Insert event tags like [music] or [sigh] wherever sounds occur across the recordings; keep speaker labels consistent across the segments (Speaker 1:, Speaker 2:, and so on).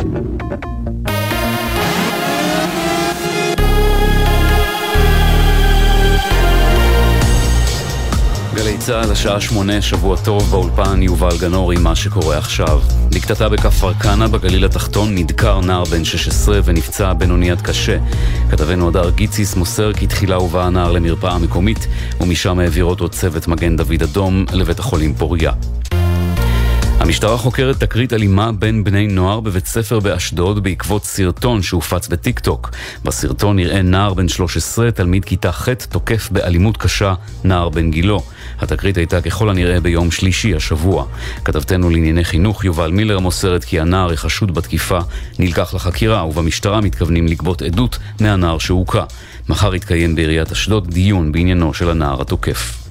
Speaker 1: גלי צה"ל, השעה שמונה, שבוע טוב, באולפן יובל גנור עם מה שקורה עכשיו. בקטטה בכפר כנא בגליל התחתון נדקר נער בן 16 ונפצע בינוניית קשה. כתבנו הדר גיציס מוסר כי תחילה הובא הנער למרפאה מקומית ומשם העביר אותו צוות מגן דוד אדום לבית החולים פוריה. המשטרה חוקרת תקרית אלימה בין בני נוער בבית ספר באשדוד בעקבות סרטון שהופץ בטיק טוק. בסרטון נראה נער בן 13, תלמיד כיתה ח', תוקף באלימות קשה נער בן גילו. התקרית הייתה ככל הנראה ביום שלישי השבוע. כתבתנו לענייני חינוך יובל מילר מוסרת כי הנער החשוד בתקיפה נלקח לחקירה ובמשטרה מתכוונים לגבות עדות מהנער שהוכה. מחר יתקיים בעיריית אשדוד דיון בעניינו של הנער התוקף.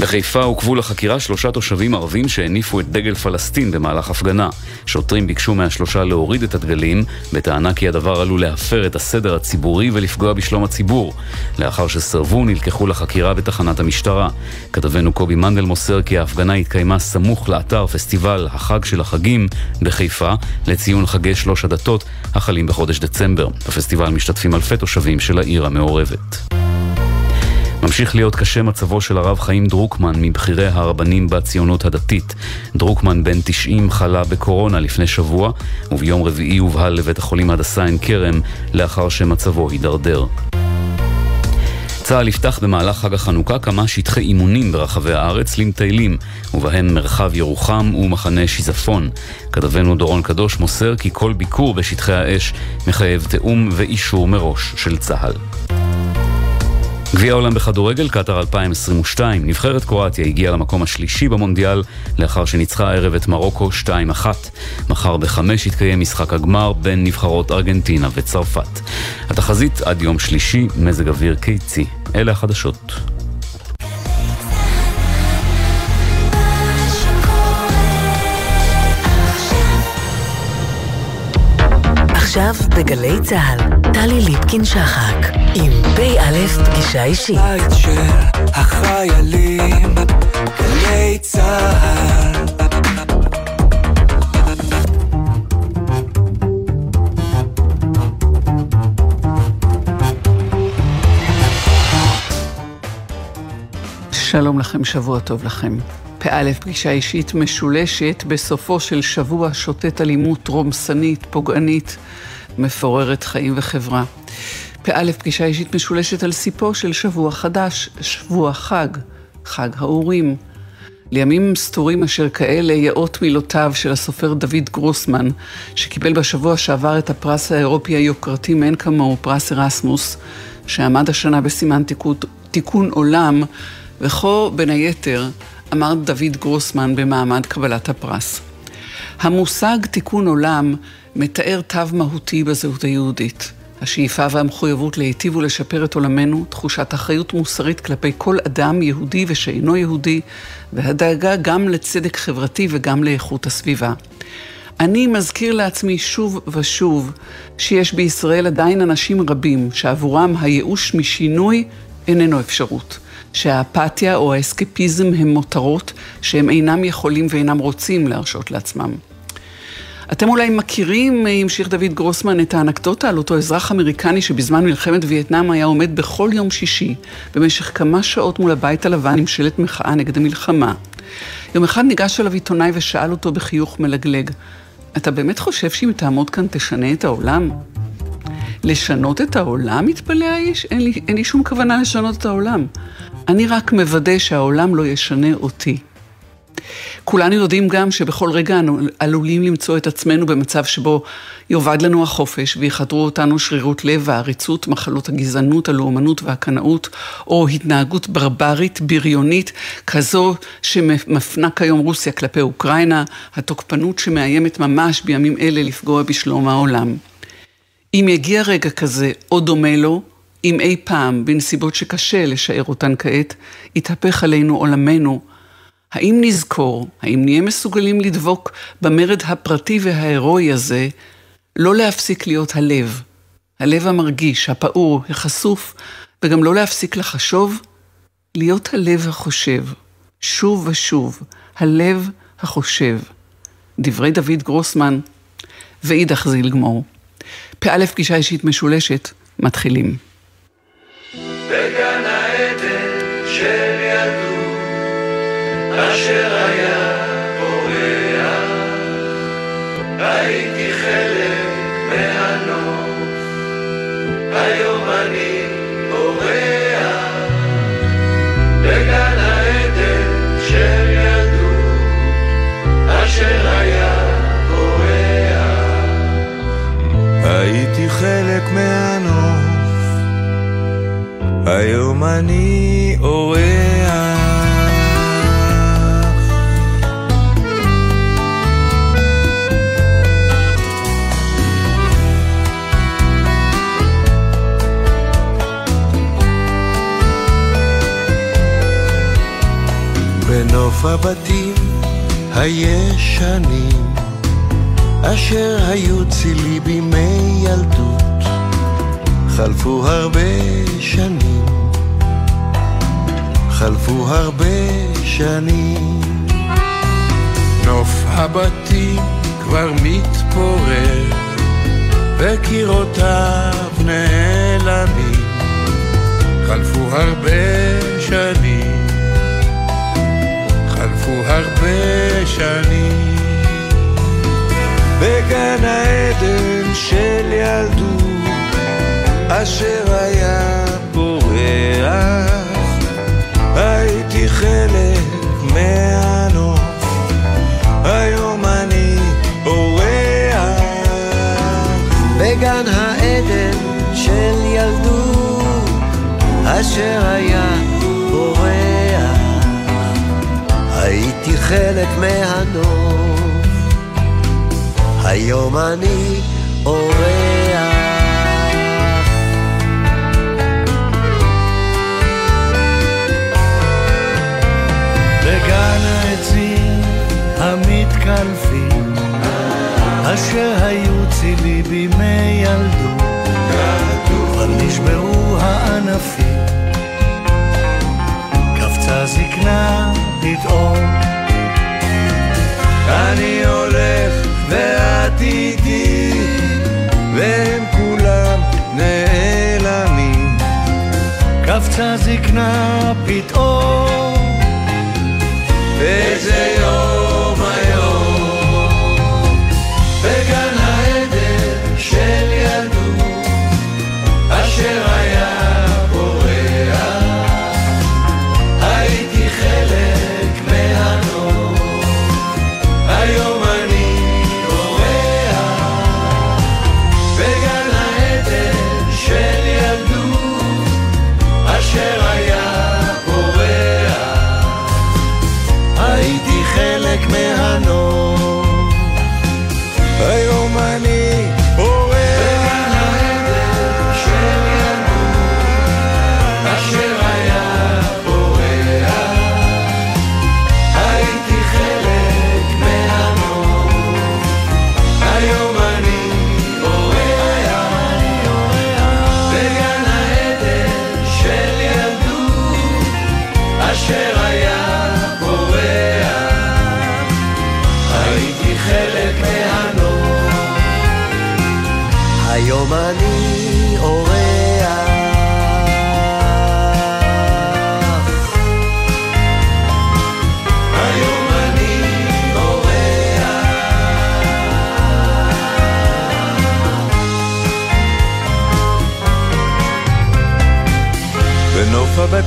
Speaker 1: בחיפה עוכבו לחקירה שלושה תושבים ערבים שהניפו את דגל פלסטין במהלך הפגנה. שוטרים ביקשו מהשלושה להוריד את הדגלים, בטענה כי הדבר עלול להפר את הסדר הציבורי ולפגוע בשלום הציבור. לאחר שסרבו, נלקחו לחקירה בתחנת המשטרה. כתבנו קובי מנדל מוסר כי ההפגנה התקיימה סמוך לאתר פסטיבל החג של החגים בחיפה, לציון חגי שלוש הדתות החלים בחודש דצמבר. בפסטיבל משתתפים אלפי תושבים של העיר המעורבת. ממשיך להיות קשה מצבו של הרב חיים דרוקמן מבכירי הרבנים בציונות הדתית. דרוקמן בן 90 חלה בקורונה לפני שבוע, וביום רביעי הובהל לבית החולים הדסה עין כרם לאחר שמצבו הידרדר. צה"ל יפתח במהלך חג החנוכה כמה שטחי אימונים ברחבי הארץ למטיילים, ובהם מרחב ירוחם ומחנה שיזפון. כתבנו דורון קדוש מוסר כי כל ביקור בשטחי האש מחייב תיאום ואישור מראש של צה"ל. גביע העולם בכדורגל, קטאר 2022. נבחרת קרואטיה הגיעה למקום השלישי במונדיאל, לאחר שניצחה הערב את מרוקו 2-1. מחר בחמש יתקיים משחק הגמר בין נבחרות ארגנטינה וצרפת. התחזית עד יום שלישי, מזג אוויר קיצי. אלה החדשות.
Speaker 2: עכשיו בגלי צה"ל, טלי ליפקין-שחק, עם פ"א פגישה אישית. בית של החיילים, גלי צה"ל.
Speaker 3: שלום לכם, שבוע טוב לכם. פא' פגישה אישית משולשת בסופו של שבוע שוטט אלימות רומסנית, פוגענית, מפוררת חיים וחברה. פא' פגישה אישית משולשת על סיפו של שבוע חדש, שבוע חג, חג האורים. לימים סתורים אשר כאלה יאות מילותיו של הסופר דוד גרוסמן, שקיבל בשבוע שעבר את הפרס האירופי היוקרתי מאין כמוהו, פרס ארסמוס, שעמד השנה בסימן תיקון, תיקון עולם, וכה בין היתר אמר דוד גרוסמן במעמד קבלת הפרס. המושג תיקון עולם מתאר תו מהותי בזהות היהודית. השאיפה והמחויבות להיטיב ולשפר את עולמנו, תחושת אחריות מוסרית כלפי כל אדם יהודי ושאינו יהודי, והדאגה גם לצדק חברתי וגם לאיכות הסביבה. אני מזכיר לעצמי שוב ושוב שיש בישראל עדיין אנשים רבים שעבורם הייאוש משינוי איננו אפשרות. שהאפתיה או האסקפיזם הם מותרות שהם אינם יכולים ואינם רוצים להרשות לעצמם. אתם אולי מכירים, המשיך דוד גרוסמן, את האנקדוטה על אותו אזרח אמריקני שבזמן מלחמת וייטנאם היה עומד בכל יום שישי במשך כמה שעות מול הבית הלבן עם שלט מחאה נגד המלחמה. יום אחד ניגש אליו עיתונאי ושאל אותו בחיוך מלגלג, אתה באמת חושב שאם תעמוד כאן תשנה את העולם? לשנות את העולם? התפלא האיש. אין אין לי שום כוונה לשנות את העולם. אני רק מוודא שהעולם לא ישנה אותי. כולנו יודעים גם שבכל רגע אנו עלולים למצוא את עצמנו במצב שבו יאבד לנו החופש ויחדרו אותנו שרירות לב והעריצות, מחלות הגזענות, הלאומנות והקנאות, או התנהגות ברברית, בריונית, כזו שמפנה כיום רוסיה כלפי אוקראינה, התוקפנות שמאיימת ממש בימים אלה לפגוע בשלום העולם. אם יגיע רגע כזה או דומה לו, אם אי פעם, בנסיבות שקשה לשער אותן כעת, יתהפך עלינו עולמנו, האם נזכור, האם נהיה מסוגלים לדבוק במרד הפרטי וההירואי הזה, לא להפסיק להיות הלב, הלב המרגיש, הפעור, החשוף, וגם לא להפסיק לחשוב, להיות הלב החושב, שוב ושוב, הלב החושב. דברי דוד גרוסמן, ואידך זיל גמור. פא פגישה אישית משולשת, מתחילים. חלק מהנוף היום אני אורח.
Speaker 4: בנוף הבתים הישנים אשר היו צילי בימי ילדות חלפו הרבה שנים, חלפו הרבה שנים. נוף הבתים כבר מתפורר, וקירותיו נעלמים. חלפו הרבה שנים, חלפו הרבה שנים. בגן העדן של ילדות אשר היה פורח, הייתי חלק מהנוף, היום אני אורח.
Speaker 5: בגן העדן של ילדות, אשר היה פורח, הייתי חלק מהנוף, היום אני אורח.
Speaker 4: בגן העצים המתקלפים, אשר היו צילי בימי ילדות, כבר נשברו הענפים, קפצה זקנה פתאום. אני הולך איתי, והם כולם נעלמים. קפצה זקנה פתאום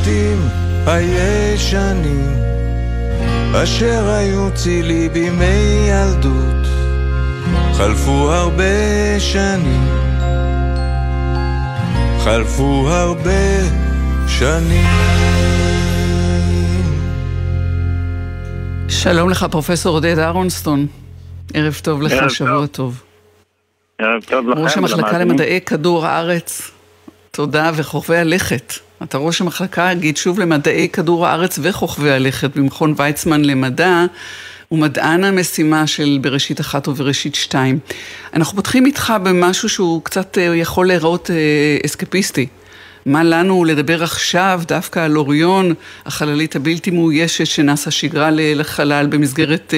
Speaker 4: הבתים הישנים אשר היו צילי בימי ילדות, חלפו הרבה שנים, חלפו הרבה שנים.
Speaker 3: שלום לך, פרופסור עודד אהרונסטון. ערב טוב לך,
Speaker 6: ערב
Speaker 3: שבוע
Speaker 6: טוב.
Speaker 3: טוב.
Speaker 6: ערב טוב לכם
Speaker 3: ראש המחלקה. למדעי כדור הארץ, תודה, וכוכבי הלכת. אתה ראש המחלקה, אגיד שוב, למדעי כדור הארץ וכוכבי הלכת במכון ויצמן למדע, ומדען המשימה של בראשית אחת ובראשית שתיים. אנחנו פותחים איתך במשהו שהוא קצת אה, יכול להיראות אה, אסקפיסטי. מה לנו לדבר עכשיו דווקא על אוריון, החללית הבלתי מאוישת שנסה שגרה לחלל במסגרת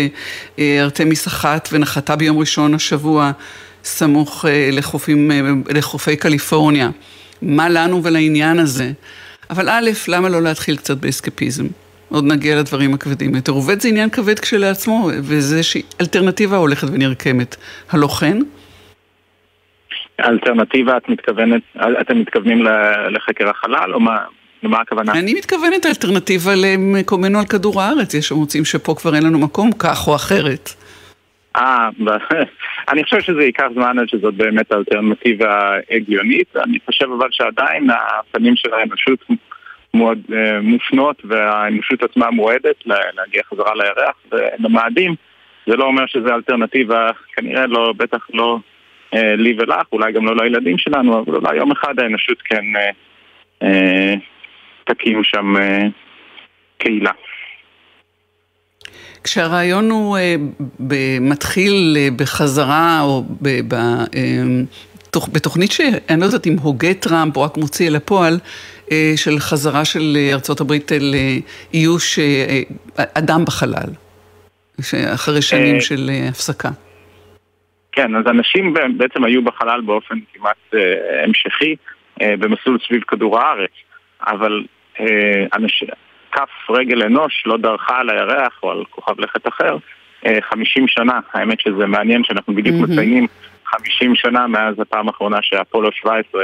Speaker 3: אה, ארתמיס אחת ונחתה ביום ראשון השבוע סמוך לחופים, לחופי קליפורניה. מה לנו ולעניין הזה? אבל א', למה לא להתחיל קצת באסקפיזם? עוד נגיע לדברים הכבדים יותר. עובד זה עניין כבד כשלעצמו, וזה שאלטרנטיבה הולכת ונרקמת. הלא כן?
Speaker 6: האלטרנטיבה, את מתכוונת, אתם מתכוונים לחקר החלל, או מה, למה הכוונה?
Speaker 3: אני מתכוונת אלטרנטיבה למקומנו על כדור הארץ. יש שמוצאים שפה כבר אין לנו מקום, כך או אחרת.
Speaker 6: אה, [laughs] אני חושב שזה ייקח זמן עד שזאת באמת אלטרנטיבה הגיונית. אני חושב אבל שעדיין הפנים של האנושות מועד, אה, מופנות והאנושות עצמה מועדת להגיע חזרה לירח ולמאדים. זה לא אומר שזה אלטרנטיבה, כנראה לא, בטח לא אה, לי ולך, אולי גם לא לילדים שלנו, אבל אולי יום אחד האנושות כן אה, אה, תקים שם אה, קהילה.
Speaker 3: כשהרעיון הוא אה, מתחיל אה, בחזרה, או ב, ב, אה, תוך, בתוכנית שאני לא יודעת אם הוגה טראמפ או רק מוציא אל הפועל, אה, של חזרה של ארצות הברית אל איוש אדם בחלל, אחרי שנים של הפסקה.
Speaker 6: כן, אז אנשים בעצם היו בחלל באופן כמעט המשכי במסלול סביב כדור הארץ, אבל אנש... כף רגל אנוש לא דרכה על הירח או על כוכב לכת אחר 50 שנה. האמת שזה מעניין שאנחנו בדיוק mm-hmm. מציינים 50 שנה מאז הפעם האחרונה שאפולו 17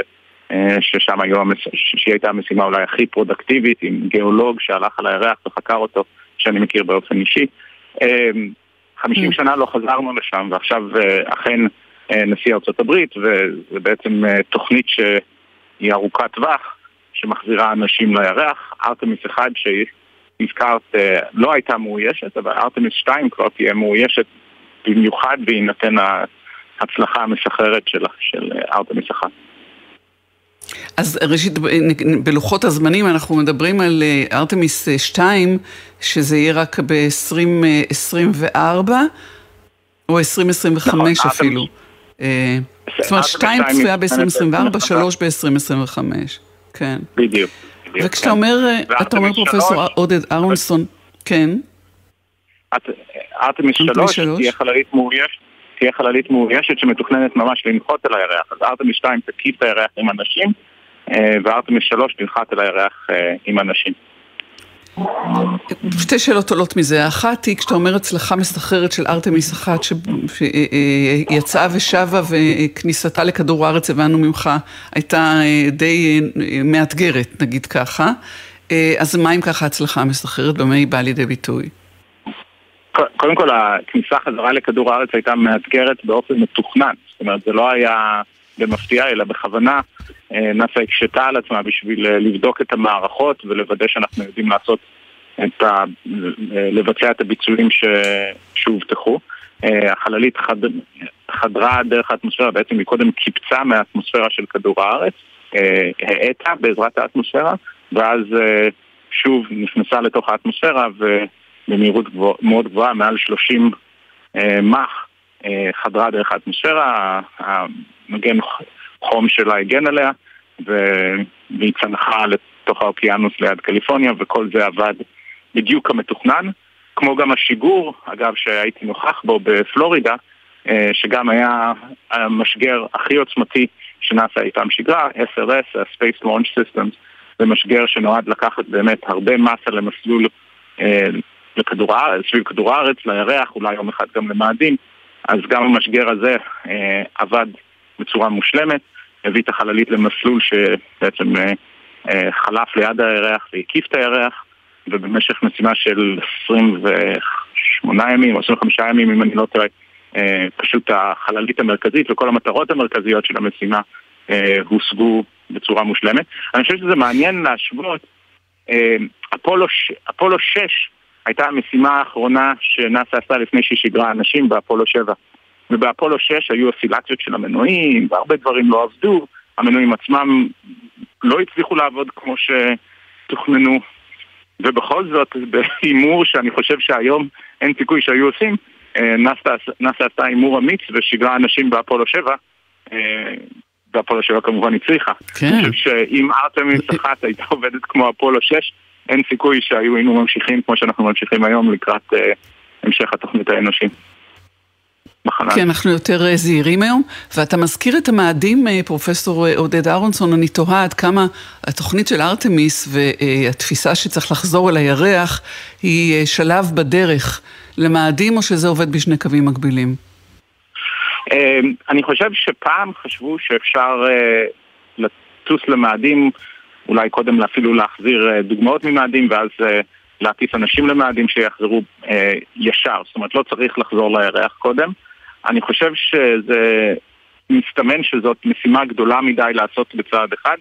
Speaker 6: אה, ששם היו, שהיא הייתה המשימה אולי הכי פרודקטיבית, עם גיאולוג שהלך על הירח וחקר אותו, שאני מכיר באופן אישי. 50 אה. שנה לא חזרנו לשם, ועכשיו אה, אכן נשיא ארצות הברית, וזה בעצם תוכנית שהיא ארוכת טווח, שמחזירה אנשים לירח. ארתמיס 1 שהזכרת לא הייתה מאוישת, אבל ארתמיס 2 כבר תהיה מאוישת במיוחד בהינתן ההצלחה המסחררת של, של ארתמיס 1.
Speaker 3: אז ראשית, בלוחות הזמנים אנחנו מדברים על אה, ארתמיס 2, אה, שזה יהיה רק ב-2024, או 2025 נכון, אפילו. אה, זאת אומרת, 2 צפויה ב-2024, 3 ב-2025, כן.
Speaker 6: בדיוק.
Speaker 3: וכשאתה אומר, אתה אומר פרופסור עודד אהרונסון, כן.
Speaker 6: ארתמיס 3 תהיה חללית מאוישת. תהיה חללית מאוישת שמתוכננת ממש לנחות אל הירח. אז ארתמיס 2 תקיף את הירח עם אנשים, אה, וארתמיס 3 תנחת אל הירח אה, עם אנשים.
Speaker 3: שתי שאלות עולות מזה. האחת היא, כשאתה אומר הצלחה מסחררת של ארתמיס אחת שיצאה ושבה וכניסתה לכדור הארץ, הבנו ממך, הייתה די מאתגרת, נגיד ככה. אז מה אם ככה הצלחה המסחררת, במה היא באה לידי ביטוי?
Speaker 6: קודם כל, הכניסה חזרה לכדור הארץ הייתה מאתגרת באופן מתוכנן. זאת אומרת, זה לא היה במפתיע, אלא בכוונה. אה, נאס"א הקשתה על עצמה בשביל אה, לבדוק את המערכות ולוודא שאנחנו יודעים לעשות את ה... אה, לבצע את הביצועים. שהובטחו. החללית חד... חדרה דרך האטמוספירה, בעצם היא קודם קיפצה מהאטמוספירה של כדור הארץ, האטה בעזרת האטמוספירה, ואז שוב נכנסה לתוך האטמוספירה ובמהירות גבוה, מאוד גבוהה, מעל 30 מח, חדרה דרך האטמוספירה, המגן חום שלה הגן עליה, והיא צנחה לתוך האוקיינוס ליד קליפורניה, וכל זה עבד בדיוק כמתוכנן. כמו גם השיגור, אגב, שהייתי נוכח בו בפלורידה, אה, שגם היה המשגר הכי עוצמתי שנאס"א אי פעם שיגרה, SRS, ה-Space Launch Systems, זה משגר שנועד לקחת באמת הרבה מסה למסלול אה, לכדור סביב כדור הארץ, לירח, אולי יום אחד גם למאדים, אז גם המשגר הזה אה, עבד בצורה מושלמת. הביא את החללית למסלול שבעצם אה, אה, חלף ליד הירח והקיף את הירח, ובמשך משימה של 28 ימים או 25 ימים, אם אני לא טועה, אה, פשוט החללית המרכזית וכל המטרות המרכזיות של המשימה הושגו בצורה מושלמת. אני חושב שזה מעניין להשוות, אפולו, אפולו 6 הייתה המשימה האחרונה שנאס"א עשתה לפני שהיא שיגרה אנשים באפולו 7. ובאפולו 6 היו אוסילציות של המנועים, והרבה דברים לא עבדו, המנועים עצמם לא הצליחו לעבוד כמו שתוכננו, ובכל זאת, בהימור שאני חושב שהיום אין סיכוי שהיו עושים, אה, נאס"א עשתה הימור אמיץ ושיגרה אנשים באפולו 7, אה, ואפולו 7 כמובן הצליחה. כן. אני חושב שאם ארתמיס אחת הייתה עובדת כמו אפולו 6, אין סיכוי שהיו היינו ממשיכים כמו שאנחנו ממשיכים היום לקראת uh, המשך התוכנית האנושית. בחלל.
Speaker 3: כי אנחנו יותר אה, זהירים היום, ואתה מזכיר את המאדים, אה, פרופסור אה, עודד אהרונסון, אני תוהה עד כמה התוכנית של ארתמיס והתפיסה שצריך לחזור אל הירח היא שלב בדרך למאדים, או שזה עובד בשני קווים מקבילים?
Speaker 6: אני חושב שפעם חשבו שאפשר לטוס למאדים, אולי קודם אפילו להחזיר דוגמאות ממאדים, ואז להטיס אנשים למאדים שיחזרו ישר, זאת אומרת לא צריך לחזור לירח קודם. אני חושב שזה מסתמן שזאת משימה גדולה מדי לעשות בצעד אחד,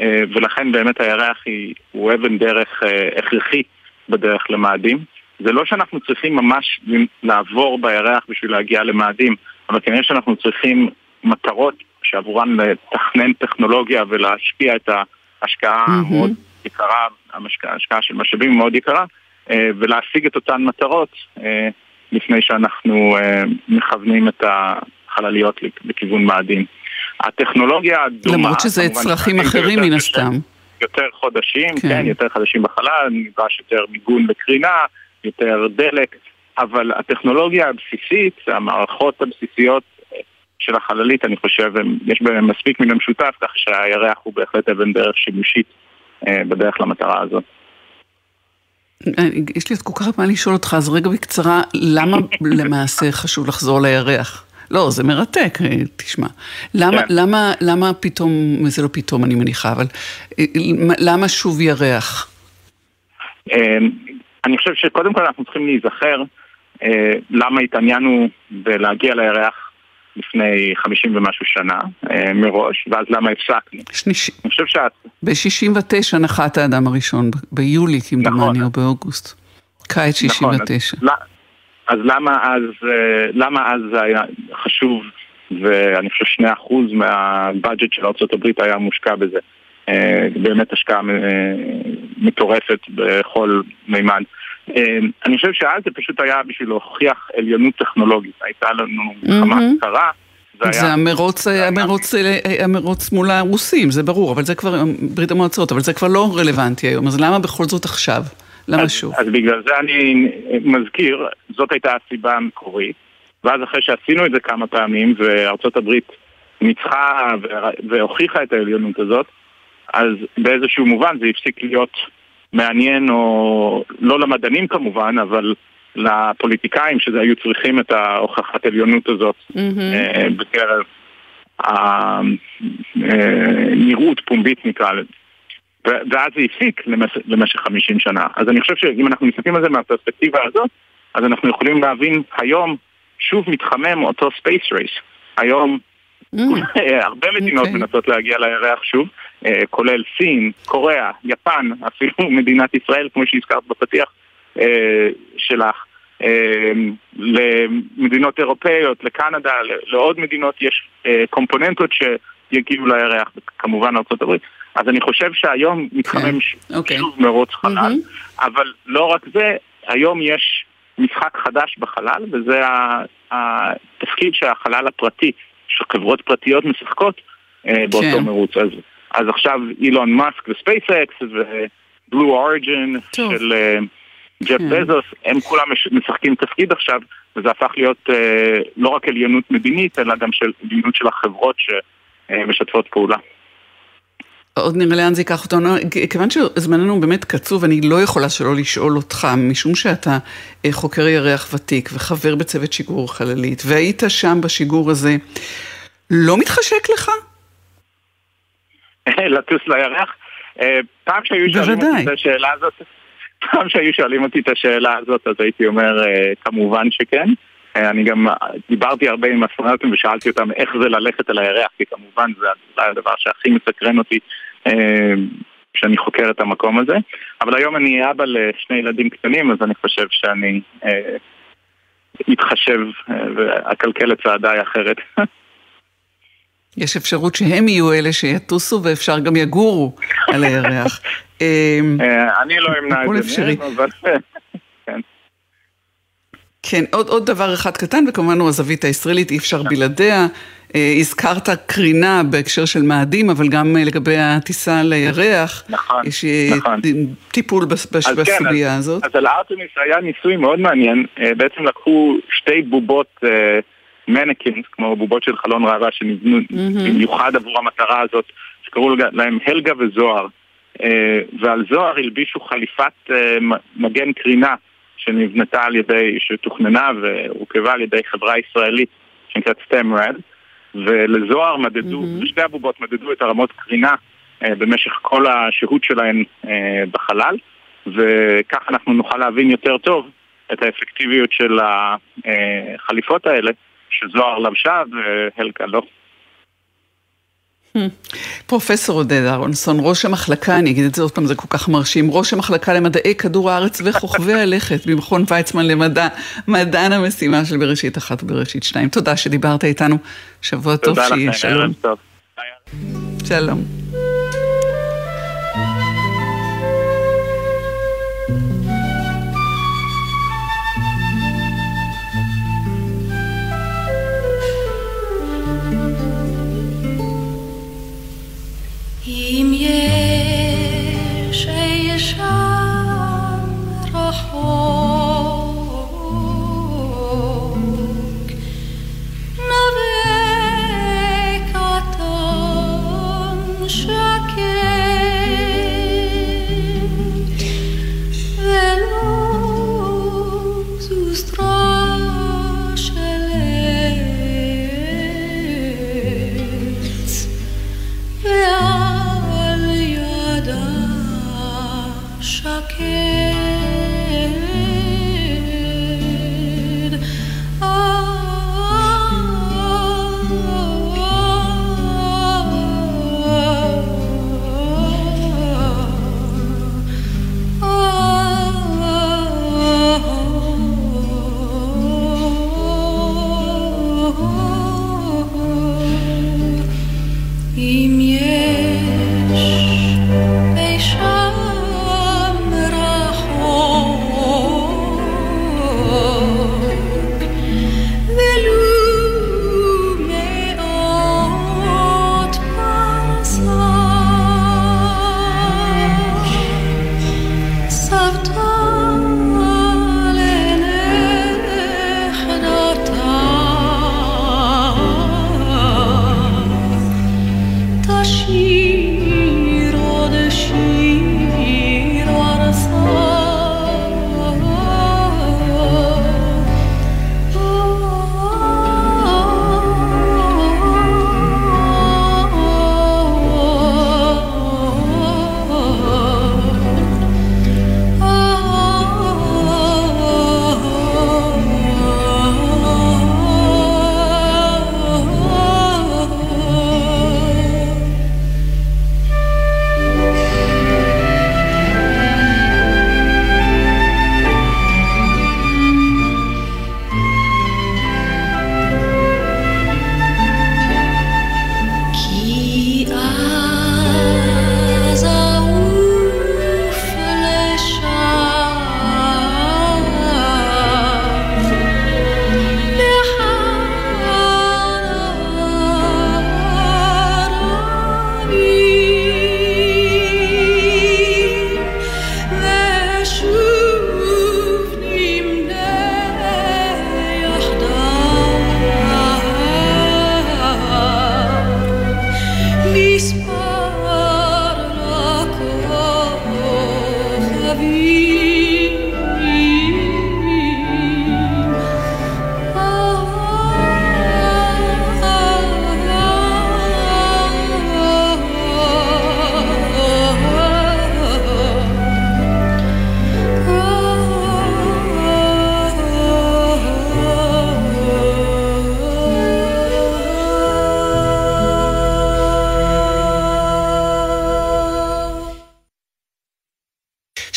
Speaker 6: אה, ולכן באמת הירח היא, הוא אבן דרך אה, הכרחי בדרך למאדים. זה לא שאנחנו צריכים ממש לעבור בירח בשביל להגיע למאדים, אבל כנראה שאנחנו צריכים מטרות שעבורן לתכנן טכנולוגיה ולהשפיע את ההשקעה המאוד mm-hmm. יקרה, ההשקעה של משאבים מאוד יקרה, אה, ולהשיג את אותן מטרות. לפני שאנחנו אה, מכוונים את החלליות לכיוון מאדים. הטכנולוגיה דומה.
Speaker 3: למרות שזה צרכים אחרים מן הסתם.
Speaker 6: יותר חודשים, כן. כן, יותר חודשים בחלל, נדרש יותר מיגון לקרינה, יותר דלק, אבל הטכנולוגיה הבסיסית, המערכות הבסיסיות אה, של החללית, אני חושב, יש בהן מספיק מן המשותף, כך שהירח הוא בהחלט אבן דרך שימושית אה, בדרך למטרה הזאת.
Speaker 3: יש לי עוד כל כך מה לשאול אותך, אז רגע בקצרה, למה [laughs] למעשה חשוב לחזור לירח? לא, זה מרתק, אה, תשמע. למה, כן. למה, למה פתאום, זה לא פתאום אני מניחה, אבל אה, למה שוב ירח?
Speaker 6: אני חושב שקודם כל אנחנו צריכים להיזכר אה, למה התעניינו בלהגיע לירח לפני חמישים ומשהו שנה אה, מראש, ואז למה הפסקנו.
Speaker 3: שניש... אני חושב שאת... ב-69 נחת האדם הראשון, ביולי כמדומני נכון. או באוגוסט. קיץ 69. נכון, אז,
Speaker 6: אז למה אז, אה, למה אז זה היה חשוב, ואני חושב שני אחוז מהבאג'ט של ארה"ב היה מושקע בזה. אה, באמת השקעה מטורפת בכל מימד. אמ, אני חושב שאז זה פשוט היה בשביל להוכיח עליונות טכנולוגית. הייתה לנו מלחמה קרה.
Speaker 3: זה המרוץ, המרוץ, המרוץ מול הרוסים, זה ברור, אבל זה כבר, ברית המועצות, אבל זה כבר לא רלוונטי היום, אז למה בכל זאת עכשיו? למה שוב?
Speaker 6: אז בגלל זה אני מזכיר, זאת הייתה הסיבה המקורית, ואז אחרי שעשינו את זה כמה פעמים, וארצות הברית ניצחה והוכיחה את העליונות הזאת, אז באיזשהו מובן זה הפסיק להיות מעניין, או לא למדענים כמובן, אבל לפוליטיקאים שזה היו צריכים את ההוכחת עליונות הזאת mm-hmm. בקרב הנראות פומבית נקרא לזה. ואז זה הפסיק למשך 50 שנה. אז אני חושב שאם אנחנו מסתכלים על זה מהפרספקטיבה הזאת, אז אנחנו יכולים להבין היום שוב מתחמם אותו space race. היום mm. [laughs] הרבה מדינות okay. אוקיי. מנסות להגיע לירח שוב, אה, כולל סין, קוריאה, יפן, אפילו [laughs] מדינת ישראל, כמו שהזכרת בפתיח אה, שלך, אה, למדינות אירופאיות, לקנדה, לעוד מדינות יש קומפוננטות שיגיעו לירח, כמובן ארה"ב. אז אני חושב שהיום מתחמם okay. אוקיי. שוב מרוץ חלל, mm-hmm. אבל לא רק זה, היום יש משחק חדש בחלל, וזה התפקיד שהחלל הפרטי, שחברות פרטיות משחקות באותו כן. מרוץ. אז אז עכשיו אילון מאסק וספייסקס ובלו אוריג'ן של ג'ף uh, בזוס, הם כולם משחקים תפקיד עכשיו, וזה הפך להיות uh, לא רק עליונות מדינית, אלא גם של עליונות של החברות שמשתפות פעולה.
Speaker 3: עוד נראה לאן זה ייקח אותנו, כיוון שזמננו באמת קצוב, אני לא יכולה שלא לשאול אותך, משום שאתה אה, חוקר ירח ותיק וחבר בצוות שיגור חללית, והיית שם בשיגור הזה, לא מתחשק לך? [laughs]
Speaker 6: לטוס לירח. אה, פעם שהיו שואלים אותי את השאלה הזאת, [laughs] פעם שהיו שואלים אותי את השאלה הזאת, אז הייתי אומר, אה, כמובן שכן. אה, אני גם דיברתי הרבה עם אסטרונאוטים ושאלתי אותם איך זה ללכת אל הירח, כי כמובן זה אולי הדבר שהכי מסקרן אותי כשאני חוקר את המקום הזה. אבל היום אני אבא לשני ילדים קטנים, אז אני חושב שאני מתחשב ואקלקל את צעדיי אחרת. [laughs]
Speaker 3: יש אפשרות שהם יהיו אלה שיטוסו ואפשר גם יגורו על הירח. [laughs]
Speaker 6: אה, אני לא אמנע את זה, אבל... [laughs] כן.
Speaker 3: כן, עוד, עוד דבר אחד קטן, וכמובן הוא הזווית הישראלית, אי אפשר בלעדיה. אה, הזכרת קרינה בהקשר של מאדים, אבל גם אה, לגבי הטיסה לירח.
Speaker 6: נכון,
Speaker 3: יש נכון. טיפול בס,
Speaker 6: אז
Speaker 3: בסוגיה
Speaker 6: כן,
Speaker 3: הזאת.
Speaker 6: אז, אז על הארטמיס היה ניסוי מאוד מעניין. בעצם לקחו שתי בובות מנקינס, כמו בובות של חלון ראווה שנבנו mm-hmm. במיוחד עבור המטרה הזאת, שקראו להם הלגה וזוהר. אה, ועל זוהר הלבישו חליפת אה, מגן קרינה שנבנתה על ידי, שתוכננה והורכבה על ידי חברה ישראלית שנקראת סטמרד ולזוהר מדדו, mm-hmm. שתי הבובות מדדו את הרמות קרינה אה, במשך כל השהות שלהן בחלל וכך אנחנו נוכל להבין יותר טוב את האפקטיביות של החליפות האלה שזוהר לבשה והלקה לא.
Speaker 7: פרופסור עודד אהרונסון, ראש המחלקה, אני אגיד את זה עוד פעם, זה כל כך מרשים, ראש המחלקה למדעי כדור הארץ וחוכבי הלכת במכון ויצמן למדע, מדען המשימה של בראשית אחת ובראשית שתיים. תודה שדיברת איתנו, שבוע טוב שיהיה, שלום. שלום.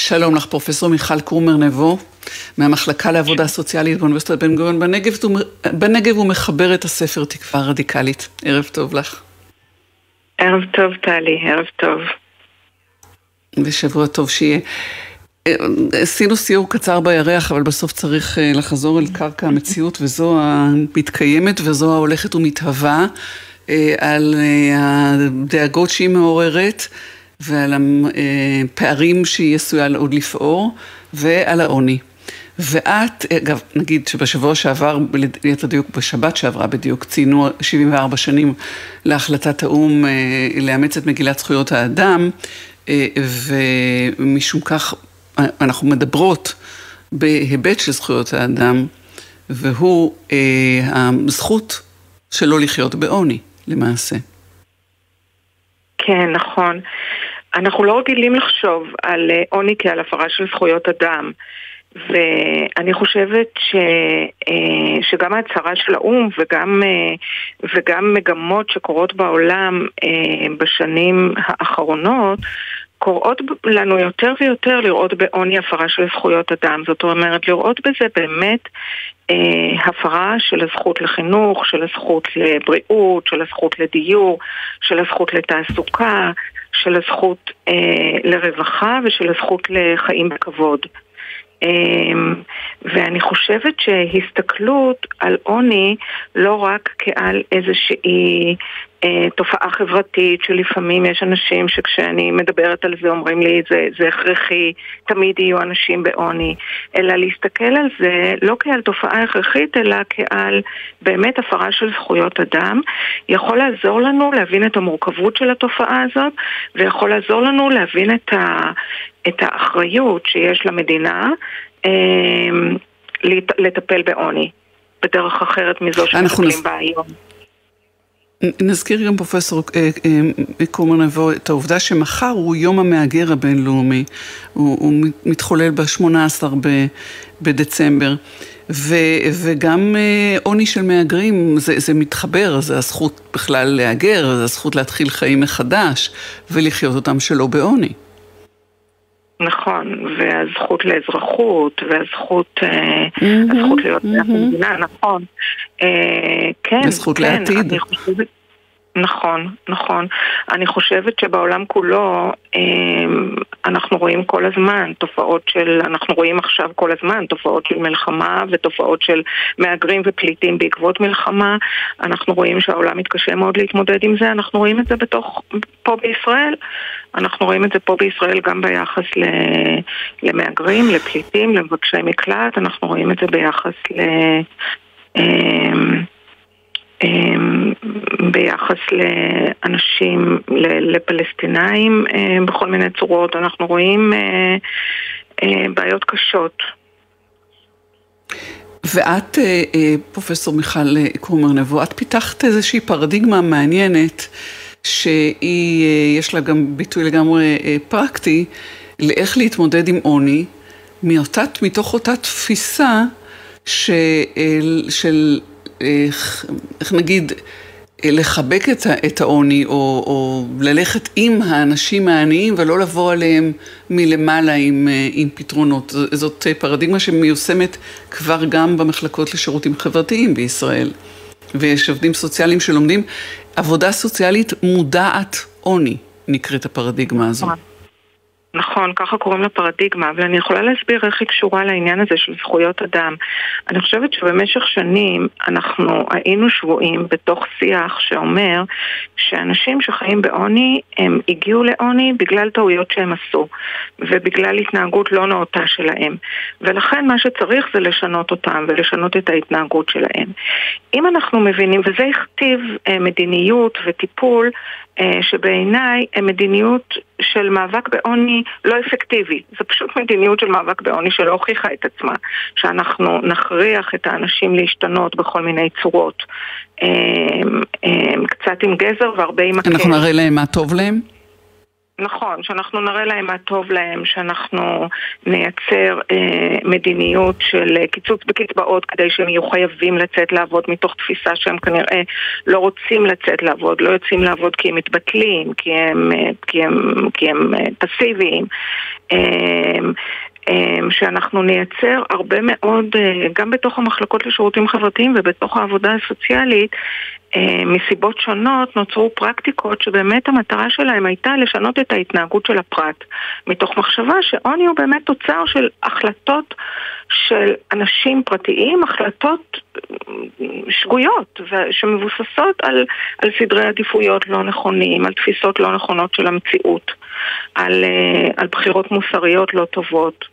Speaker 7: שלום לך, פרופסור מיכל קרומר נבו, מהמחלקה לעבודה סוציאלית באוניברסיטת בן גוריון בנגב, בנגב הוא מחבר את הספר תקווה רדיקלית. ערב טוב לך.
Speaker 8: ערב טוב, טלי, ערב טוב.
Speaker 7: ושבוע טוב שיהיה. עשינו סיור קצר בירח, אבל בסוף צריך אה, לחזור אל קרקע המציאות, וזו המתקיימת וזו ההולכת ומתהווה, אה, על אה, הדאגות שהיא מעוררת. ועל הפערים שהיא עשויה עוד לפעור, ועל העוני.
Speaker 3: ואת, אגב, נגיד שבשבוע שעבר, ליתר דיוק, בשבת שעברה בדיוק, ציינו 74 שנים להחלטת האו"ם אה, לאמץ את מגילת זכויות האדם, אה, ומשום כך אנחנו מדברות בהיבט של זכויות האדם, והוא הזכות שלא לחיות בעוני, למעשה.
Speaker 8: כן, נכון. אנחנו לא רגילים לחשוב על עוני כעל הפרה של זכויות אדם. ואני חושבת ש, אה, שגם ההצהרה של האו"ם וגם, אה, וגם מגמות שקורות בעולם אה, בשנים האחרונות קוראות לנו יותר ויותר לראות בעוני הפרה של זכויות אדם. זאת אומרת, לראות בזה באמת אה, הפרה של הזכות לחינוך, של הזכות לבריאות, של הזכות לדיור, של הזכות לתעסוקה, של הזכות אה, לרווחה ושל הזכות לחיים בכבוד. אמ, ואני חושבת שהסתכלות על עוני לא רק כעל איזושהי תופעה חברתית שלפעמים יש אנשים שכשאני מדברת על זה אומרים לי זה, זה הכרחי, תמיד יהיו אנשים בעוני, אלא להסתכל על זה לא כעל תופעה הכרחית אלא כעל באמת הפרה של זכויות אדם, יכול לעזור לנו להבין את המורכבות של התופעה הזאת ויכול לעזור לנו להבין את, ה, את האחריות שיש למדינה אה, לטפל בעוני בדרך אחרת מזו שמטפלים בה היום.
Speaker 3: נזכיר גם פרופסור אה, אה, קורמן נבו את העובדה שמחר הוא יום המהגר הבינלאומי, הוא, הוא מתחולל ב-18 בדצמבר, ו, וגם אה, עוני של מהגרים זה, זה מתחבר, זה הזכות בכלל להגר, זה הזכות להתחיל חיים מחדש ולחיות אותם שלא בעוני.
Speaker 8: נכון, והזכות לאזרחות, והזכות mm-hmm, הזכות להיות mm-hmm. במדינה, נכון.
Speaker 3: כן, הזכות כן, לעתיד.
Speaker 8: אני חושבת... נכון, נכון. אני חושבת שבעולם כולו אמ, אנחנו רואים כל הזמן תופעות של, אנחנו רואים עכשיו כל הזמן תופעות של מלחמה ותופעות של מהגרים ופליטים בעקבות מלחמה. אנחנו רואים שהעולם מתקשה מאוד להתמודד עם זה, אנחנו רואים את זה בתוך, פה בישראל. אנחנו רואים את זה פה בישראל גם ביחס למהגרים, לפליטים, למבקשי מקלט, אנחנו רואים את זה ביחס ל... אמ, ביחס לאנשים, לפלסטינאים אה, בכל מיני צורות, אנחנו רואים אה, אה, בעיות קשות.
Speaker 3: ואת, פרופסור מיכל קרומר נבו, את פיתחת איזושהי פרדיגמה מעניינת, שיש לה גם ביטוי לגמרי פרקטי, לאיך להתמודד עם עוני, מאותת, מתוך אותה תפיסה ש, של איך, איך נגיד, לחבק את, את העוני, או, או ללכת עם האנשים העניים ולא לבוא עליהם מלמעלה עם, עם פתרונות. זאת פרדיגמה שמיושמת כבר גם במחלקות לשירותים חברתיים בישראל. ויש עובדים סוציאליים שלומדים עבודה סוציאלית מודעת עוני, נקראת הפרדיגמה הזו.
Speaker 8: נכון, ככה קוראים לה פרדיגמה, אבל אני יכולה להסביר איך היא קשורה לעניין הזה של זכויות אדם. אני חושבת שבמשך שנים אנחנו היינו שבויים בתוך שיח שאומר שאנשים שחיים בעוני, הם הגיעו לעוני בגלל טעויות שהם עשו, ובגלל התנהגות לא נאותה שלהם. ולכן מה שצריך זה לשנות אותם ולשנות את ההתנהגות שלהם. אם אנחנו מבינים, וזה הכתיב אה, מדיניות וטיפול שבעיניי הם מדיניות של מאבק בעוני לא אפקטיבי. זו פשוט מדיניות של מאבק בעוני שלא הוכיחה את עצמה. שאנחנו נכריח את האנשים להשתנות בכל מיני צורות. אה, אה, קצת עם גזר והרבה עם
Speaker 3: מקל. אנחנו נראה להם מה טוב להם?
Speaker 8: נכון, שאנחנו נראה להם מה טוב להם, שאנחנו נייצר אה, מדיניות של אה, קיצוץ בקצבאות כדי שהם יהיו חייבים לצאת לעבוד מתוך תפיסה שהם כנראה לא רוצים לצאת לעבוד, לא יוצאים לעבוד כי הם מתבטלים, כי הם, אה, כי הם, כי הם אה, פסיביים. אה, אמ, שאנחנו נייצר הרבה מאוד, אה, גם בתוך המחלקות לשירותים חברתיים ובתוך העבודה הסוציאלית, אה, מסיבות שונות נוצרו פרקטיקות שבאמת המטרה שלהם הייתה לשנות את ההתנהגות של הפרט. מתוך מחשבה שעוני הוא באמת תוצר של החלטות של אנשים פרטיים, החלטות אה, שגויות שמבוססות על, על סדרי עדיפויות לא נכונים, על תפיסות לא נכונות של המציאות, על, על בחירות מוסריות לא טובות.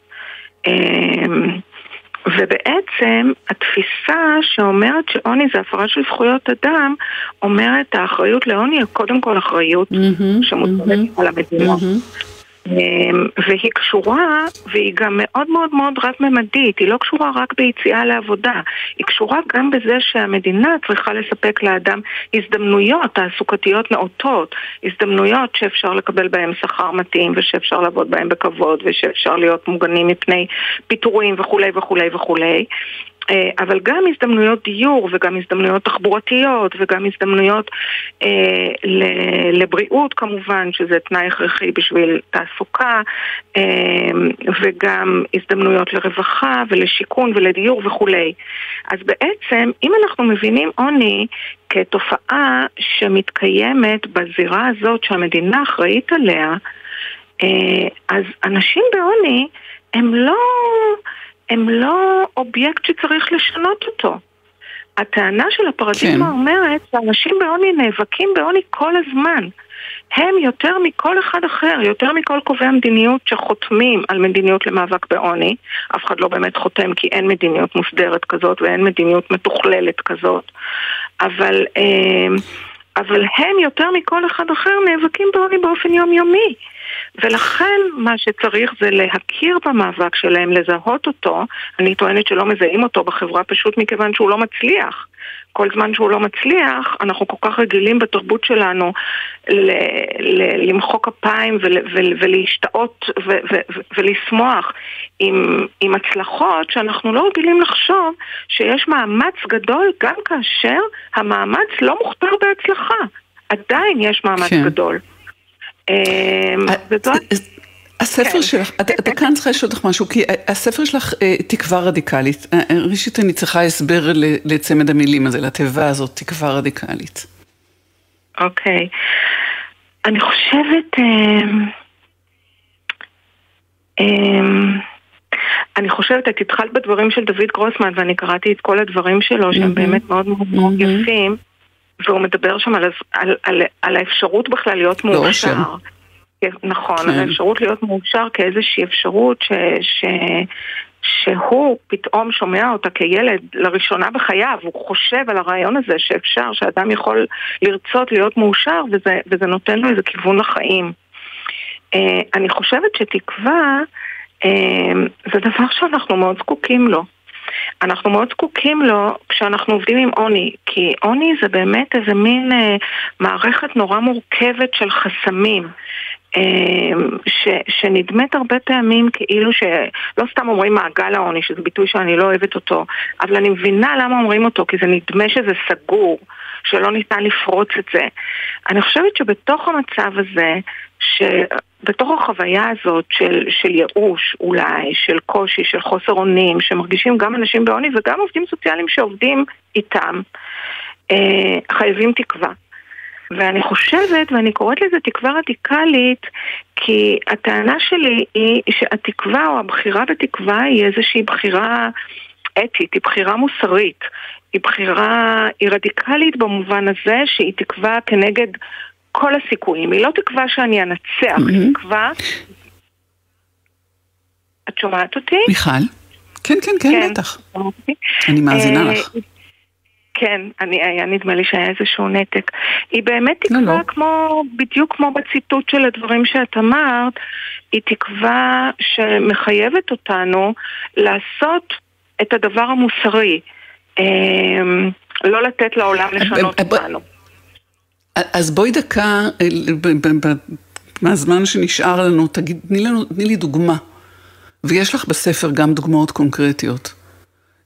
Speaker 8: ובעצם התפיסה שאומרת שעוני זה הפרה של זכויות אדם, אומרת האחריות לעוני היא קודם כל אחריות mm-hmm, שמוטלת mm-hmm, על המדינות. Mm-hmm. אמ, והיא קשורה, והיא גם מאוד מאוד מאוד רב-ממדית, היא לא קשורה רק ביציאה לעבודה, היא קשורה גם בזה שהמדינה צריכה לספק לאדם הזדמנויות תעסוקתיות נאותות, הזדמנויות שאפשר לקבל בהן שכר מתאים ושאפשר לעבוד בהן בכבוד ושאפשר להיות מוגנים מפני פיטורים וכולי וכולי וכולי. אה, אבל גם הזדמנויות דיור וגם הזדמנויות תחבורתיות וגם הזדמנויות אה, לבריאות כמובן, שזה תנאי הכרחי בשביל תעסוקה אה, וגם הזדמנויות לרווחה ולשיכון ולדיור וכולי. אז בעצם, אם אנחנו מבינים עוני כתופעה שמתקיימת בזירה הזאת שהמדינה אחראית עליה, אה, אז אנשים בעוני הם לא... הם לא אובייקט שצריך לשנות אותו. הטענה של הפרדיגמה כן. אומרת שאנשים בעוני נאבקים בעוני כל הזמן. הם יותר מכל אחד אחר, יותר מכל קובעי המדיניות שחותמים על מדיניות למאבק בעוני, אף אחד לא באמת חותם כי אין מדיניות מוסדרת כזאת ואין מדיניות מתוכללת כזאת, אבל, אה, אבל הם יותר מכל אחד אחר נאבקים בעוני באופן יומיומי. ולכן מה שצריך זה להכיר במאבק שלהם, לזהות אותו. אני טוענת שלא מזהים אותו בחברה פשוט מכיוון שהוא לא מצליח. כל זמן שהוא לא מצליח, אנחנו כל כך רגילים בתרבות שלנו ל- ל- למחוא כפיים ול- ול- ולהשתאות ו- ו- ולשמוח עם, עם הצלחות, שאנחנו לא רגילים לחשוב שיש מאמץ גדול גם כאשר המאמץ לא מוכתר בהצלחה. עדיין יש מאמץ כן. גדול.
Speaker 3: אמ, הספר כן. שלך, אתה כאן צריכה לשאול אותך משהו, כי הספר שלך אה, תקווה רדיקלית. אה, אה, ראשית אני צריכה הסבר לצמד המילים הזה, לתיבה הזאת, תקווה רדיקלית.
Speaker 8: אוקיי. אני חושבת... אמ, אמ, אני חושבת, את התחלת בדברים של דוד גרוסמן, ואני קראתי את כל הדברים שלו, שהם באמת מאוד מאוד יפים. והוא מדבר שם על, על, על, על האפשרות בכלל להיות לא מאושר. כן, נכון, כן. על האפשרות להיות מאושר כאיזושהי אפשרות ש, ש, שהוא פתאום שומע אותה כילד לראשונה בחייו, הוא חושב על הרעיון הזה שאפשר, שאדם יכול לרצות להיות מאושר וזה, וזה נותן לו איזה כיוון לחיים. אה, אני חושבת שתקווה אה, זה דבר שאנחנו מאוד זקוקים לו. אנחנו מאוד זקוקים לו כשאנחנו עובדים עם עוני, כי עוני זה באמת איזה מין אה, מערכת נורא מורכבת של חסמים. אה, ש, שנדמת הרבה פעמים כאילו שלא סתם אומרים מעגל העוני, שזה ביטוי שאני לא אוהבת אותו, אבל אני מבינה למה אומרים אותו, כי זה נדמה שזה סגור, שלא ניתן לפרוץ את זה. אני חושבת שבתוך המצב הזה, שבתוך החוויה הזאת של, של ייאוש אולי, של קושי, של חוסר אונים, שמרגישים גם אנשים בעוני וגם עובדים סוציאליים שעובדים איתם, אה, חייבים תקווה. ואני חושבת, ואני קוראת לזה תקווה רדיקלית, כי הטענה שלי היא שהתקווה או הבחירה בתקווה היא איזושהי בחירה אתית, היא בחירה מוסרית. היא בחירה, היא רדיקלית במובן הזה שהיא תקווה כנגד כל הסיכויים. היא לא תקווה שאני אנצח, mm-hmm. היא תקווה... את שומעת אותי?
Speaker 3: מיכל? כן, כן, כן, כן בטח. אני מאזינה אה, לך.
Speaker 8: כן, אני, היה נדמה לי שהיה איזשהו נתק. היא באמת תקווה לא, לא. כמו, בדיוק כמו בציטוט של הדברים שאת אמרת, היא תקווה שמחייבת אותנו לעשות את הדבר המוסרי. אמ, לא לתת לעולם לשנות אותנו.
Speaker 3: אז בואי דקה, מהזמן שנשאר לנו, תגיד, תני, לנו, תני לי דוגמה. ויש לך בספר גם דוגמאות קונקרטיות.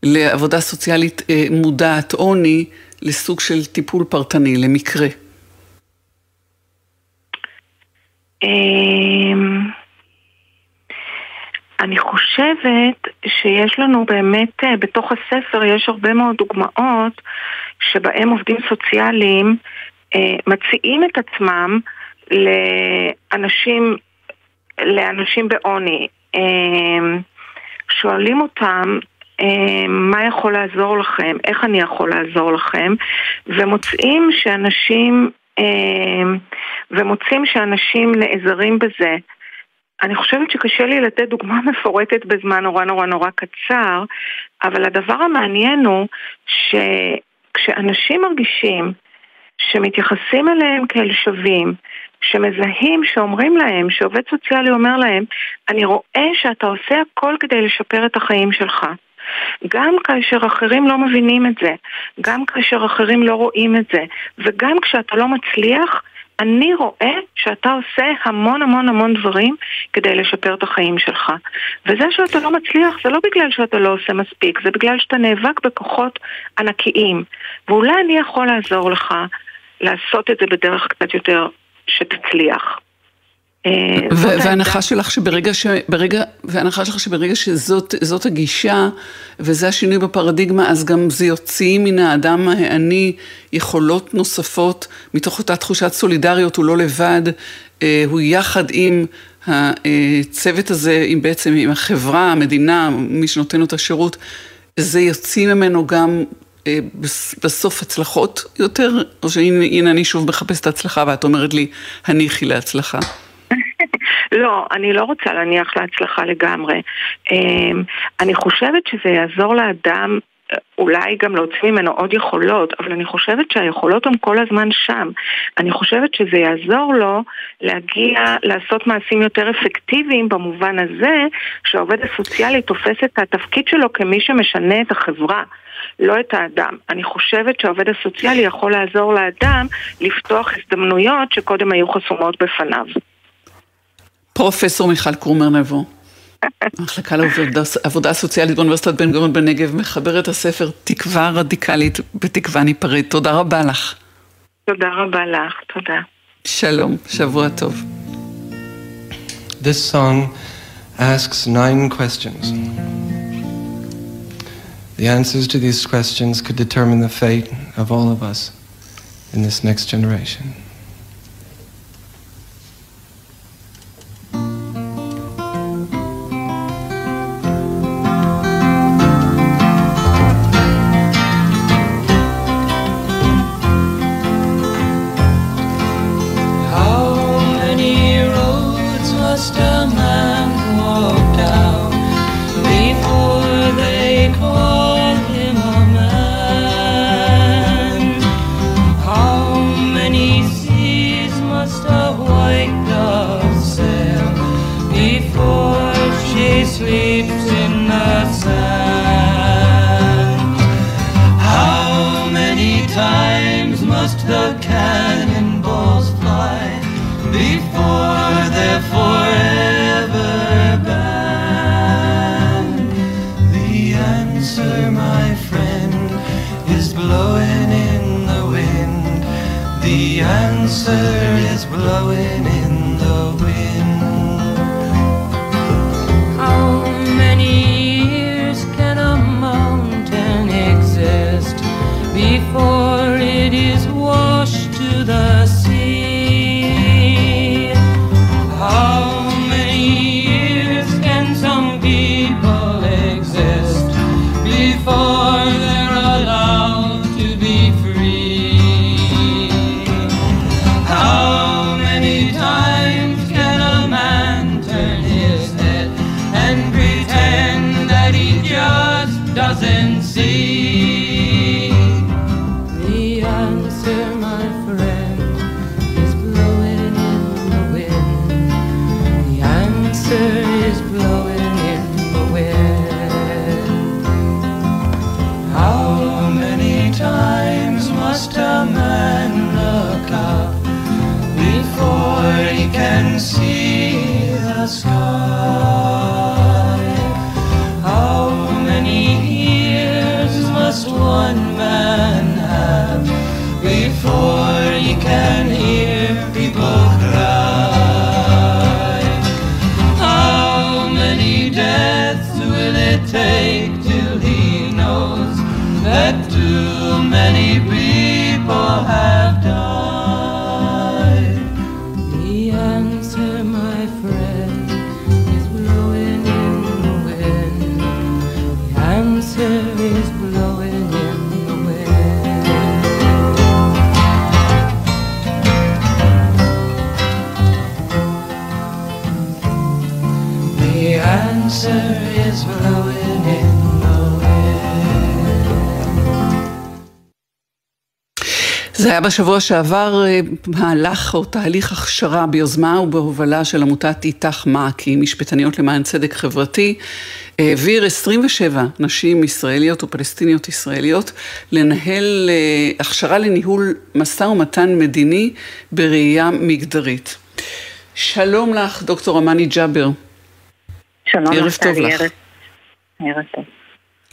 Speaker 3: לעבודה סוציאלית אה, מודעת עוני לסוג של טיפול פרטני, למקרה.
Speaker 8: אמ, אני חושבת שיש לנו באמת, אה, בתוך הספר יש הרבה מאוד דוגמאות שבהם עובדים סוציאליים מציעים את עצמם לאנשים, לאנשים בעוני. אה, שואלים אותם מה יכול לעזור לכם, איך אני יכול לעזור לכם, ומוצאים שאנשים, ומוצאים שאנשים נעזרים בזה. אני חושבת שקשה לי לתת דוגמה [laughs] מפורטת בזמן נורא נורא נורא קצר, אבל הדבר המעניין הוא שכשאנשים מרגישים שמתייחסים אליהם כאל שווים, שמזהים, שאומרים להם, שעובד סוציאלי אומר להם, אני רואה שאתה עושה הכל כדי לשפר את החיים שלך. גם כאשר אחרים לא מבינים את זה, גם כאשר אחרים לא רואים את זה, וגם כשאתה לא מצליח, אני רואה שאתה עושה המון המון המון דברים כדי לשפר את החיים שלך. וזה שאתה לא מצליח זה לא בגלל שאתה לא עושה מספיק, זה בגלל שאתה נאבק בכוחות ענקיים. ואולי אני יכול לעזור לך לעשות את זה בדרך קצת יותר שתצליח.
Speaker 3: אה, וההנחה שלך שברגע, שברגע, וההנחה שלך שברגע שזאת הגישה וזה השינוי בפרדיגמה, אז גם זה יוציא מן האדם העני יכולות נוספות מתוך אותה תחושת סולידריות, הוא לא לבד, אה, הוא יחד עם הצוות הזה, עם בעצם עם החברה, המדינה, מי שנותן לו את השירות, זה יוציא ממנו גם בסוף הצלחות יותר, או שהנה אני שוב מחפשת הצלחה ואת אומרת לי, הניחי להצלחה. [laughs]
Speaker 8: לא, אני לא רוצה להניח להצלחה לגמרי. אמ, אני חושבת שזה יעזור לאדם אולי גם להוציא ממנו עוד יכולות, אבל אני חושבת שהיכולות הן כל הזמן שם. אני חושבת שזה יעזור לו להגיע, לעשות מעשים יותר אפקטיביים במובן הזה שהעובד הסוציאלי תופס את התפקיד שלו כמי שמשנה את החברה. לא את האדם. אני חושבת שהעובד הסוציאלי יכול לעזור לאדם לפתוח הזדמנויות שקודם היו חסומות בפניו.
Speaker 3: פרופסור מיכל קרומר נבו. [laughs] המחלקה לעבודה סוציאלית באוניברסיטת בן גוריון בנגב מחבר את הספר תקווה רדיקלית בתקווה ניפרד. תודה רבה לך.
Speaker 8: תודה רבה לך, תודה.
Speaker 3: שלום, שבוע טוב.
Speaker 9: This song asks nine questions. The answers to these questions could determine the fate of all of us in this next generation.
Speaker 3: How many roads must be היה בשבוע שעבר אה, מהלך או תהליך הכשרה ביוזמה ובהובלה של עמותת איתך מעכי, משפטניות למען צדק חברתי, העביר 27 נשים ישראליות ופלסטיניות ישראליות לנהל אה, הכשרה לניהול משא ומתן מדיני בראייה מגדרית. שלום לך, דוקטור אמני ג'אבר.
Speaker 10: שלום
Speaker 3: ערב טוב לך.
Speaker 10: ערב טוב.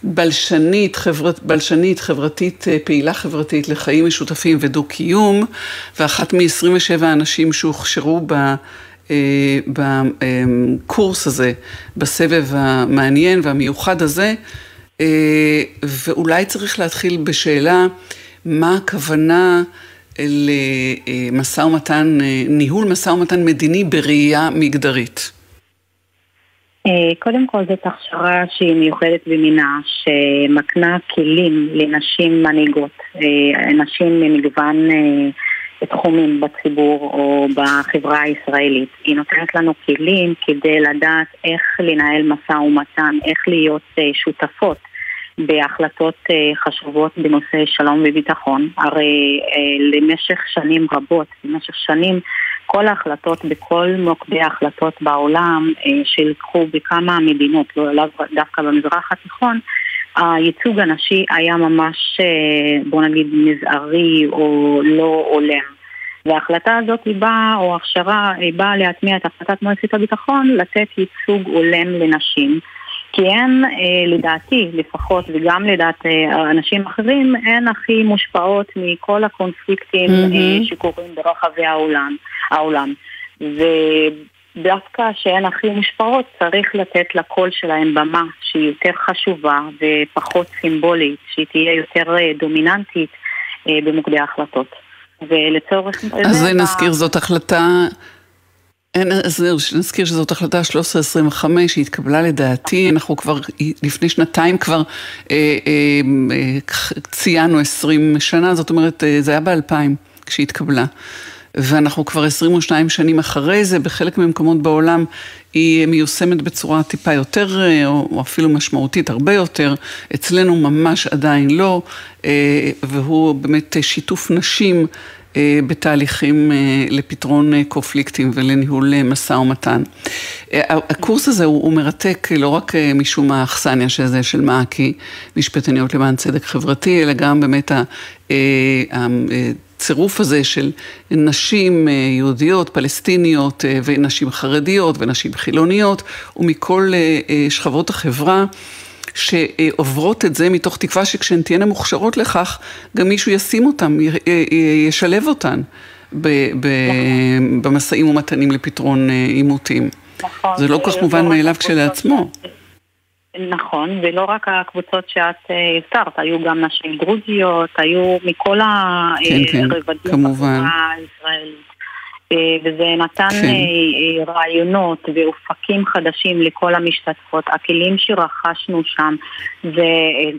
Speaker 3: בלשנית, חברת, בלשנית, חברתית, אה, פעילה חברתית לחיים משותפים ודו-קיום, ואחת מ-27 האנשים שהוכשרו ב... אה, בקורס הזה, בסבב המעניין והמיוחד הזה, אה, ואולי צריך להתחיל בשאלה מה הכוונה למשא ומתן, ניהול משא ומתן מדיני בראייה מגדרית.
Speaker 10: אה, קודם כל זאת הכשרה שהיא מיוחדת במינה, שמקנה כלים לנשים מנהיגות, אה, נשים ממגוון אה, תחומים בציבור או בחברה הישראלית. היא נותנת לנו כלים כדי לדעת איך לנהל משא ומתן, איך להיות שותפות בהחלטות חשובות בנושא שלום וביטחון. הרי למשך שנים רבות, במשך שנים כל ההחלטות בכל מוקדי ההחלטות בעולם אה, שילקחו בכמה מדינות, לא לאו דווקא במזרח התיכון, הייצוג הנשי היה ממש, אה, בוא נגיד, מזערי או לא הולם. וההחלטה הזאת היא באה, או ההכשרה, היא באה להטמיע את החלטת מועצת הביטחון, לתת ייצוג הולם לנשים. כי הן, אה, לדעתי לפחות, וגם לדעת אה, אנשים אחרים, הן הכי מושפעות מכל הקונפליקטים mm-hmm. שקורים ברחבי העולם. העולם. ודווקא שהן הכי מושפעות, צריך לתת לקול שלהן במה שהיא יותר חשובה ופחות סימבולית, שהיא תהיה יותר דומיננטית במוקדי ההחלטות. ולצורך...
Speaker 3: אז זה נזכיר, זאת החלטה אז נזכיר שזאת החלטה 1325 שהתקבלה לדעתי, אנחנו כבר לפני שנתיים כבר אה, אה, אה, ציינו 20 שנה, זאת אומרת אה, זה היה ב-2000 כשהתקבלה. ואנחנו כבר 22 שנים אחרי זה, בחלק מהמקומות בעולם היא מיושמת בצורה טיפה יותר, אה, או אפילו משמעותית הרבה יותר, אצלנו ממש עדיין לא, אה, והוא באמת שיתוף נשים בתהליכים אה, לפתרון אה, קונפליקטים ולניהול משא ומתן. הקורס הזה הוא, הוא מרתק לא רק משום האכסניה שזה של מעכי, משפטניות למען צדק חברתי, אלא גם באמת הצירוף הזה של נשים יהודיות, פלסטיניות ונשים חרדיות ונשים חילוניות ומכל שכבות החברה. שעוברות את זה מתוך תקווה שכשהן תהיינה מוכשרות לכך, גם מישהו ישים אותן, ישלב אותן במשאים ומתנים לפתרון אה, עימותים. נכון. זה לא כל כך מובן מאליו כשלעצמו.
Speaker 10: נכון, ולא רק הקבוצות שאת אה, הזכרת, היו גם נשים דרוזיות, היו מכל הרבדים כן, כן, בחברה הישראלית. אה, וזה נתן כן. אה, אה, רעיונות ואופקים חדשים לכל המשתתפות. הכלים שרכשנו שם זה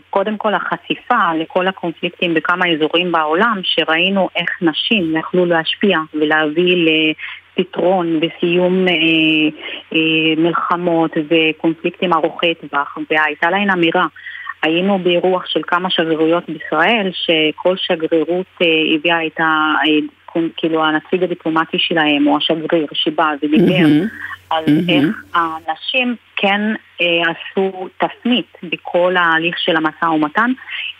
Speaker 10: קודם כל החשיפה לכל הקונפליקטים בכמה אזורים בעולם, שראינו איך נשים יכלו להשפיע ולהביא לפתרון וסיום אה, אה, מלחמות וקונפליקטים ארוכי טווח, והייתה להן אמירה. היינו באירוח של כמה שגרירויות בישראל, שכל שגרירות אה, הביאה את. כאילו הנציג הדיפלומטי שלהם או השגריר שבא ודיבר mm-hmm. על mm-hmm. איך האנשים כן אה, עשו תפנית בכל ההליך של המשא ומתן,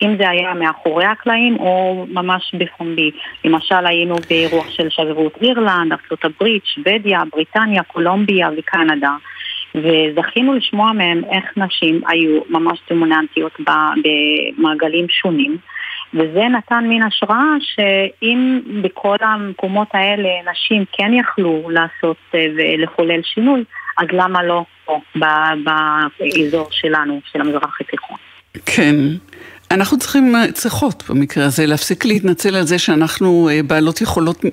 Speaker 10: אם זה היה מאחורי הקלעים או ממש בפומבי. למשל היינו באירוח של שגרירות אירלנד, ארה"ב, שוודיה, בריטניה, קולומביה וקנדה. וזכינו לשמוע מהם איך נשים היו ממש דומיננטיות במעגלים שונים. וזה נתן מין השראה שאם בכל המקומות האלה נשים כן יכלו לעשות אה, ולחולל שינוי, אז למה לא פה, באזור שלנו, של המזרח התיכון.
Speaker 3: כן. אנחנו צריכים, אה, צריכות במקרה הזה, להפסיק להתנצל על זה שאנחנו אה, בעלות יכולות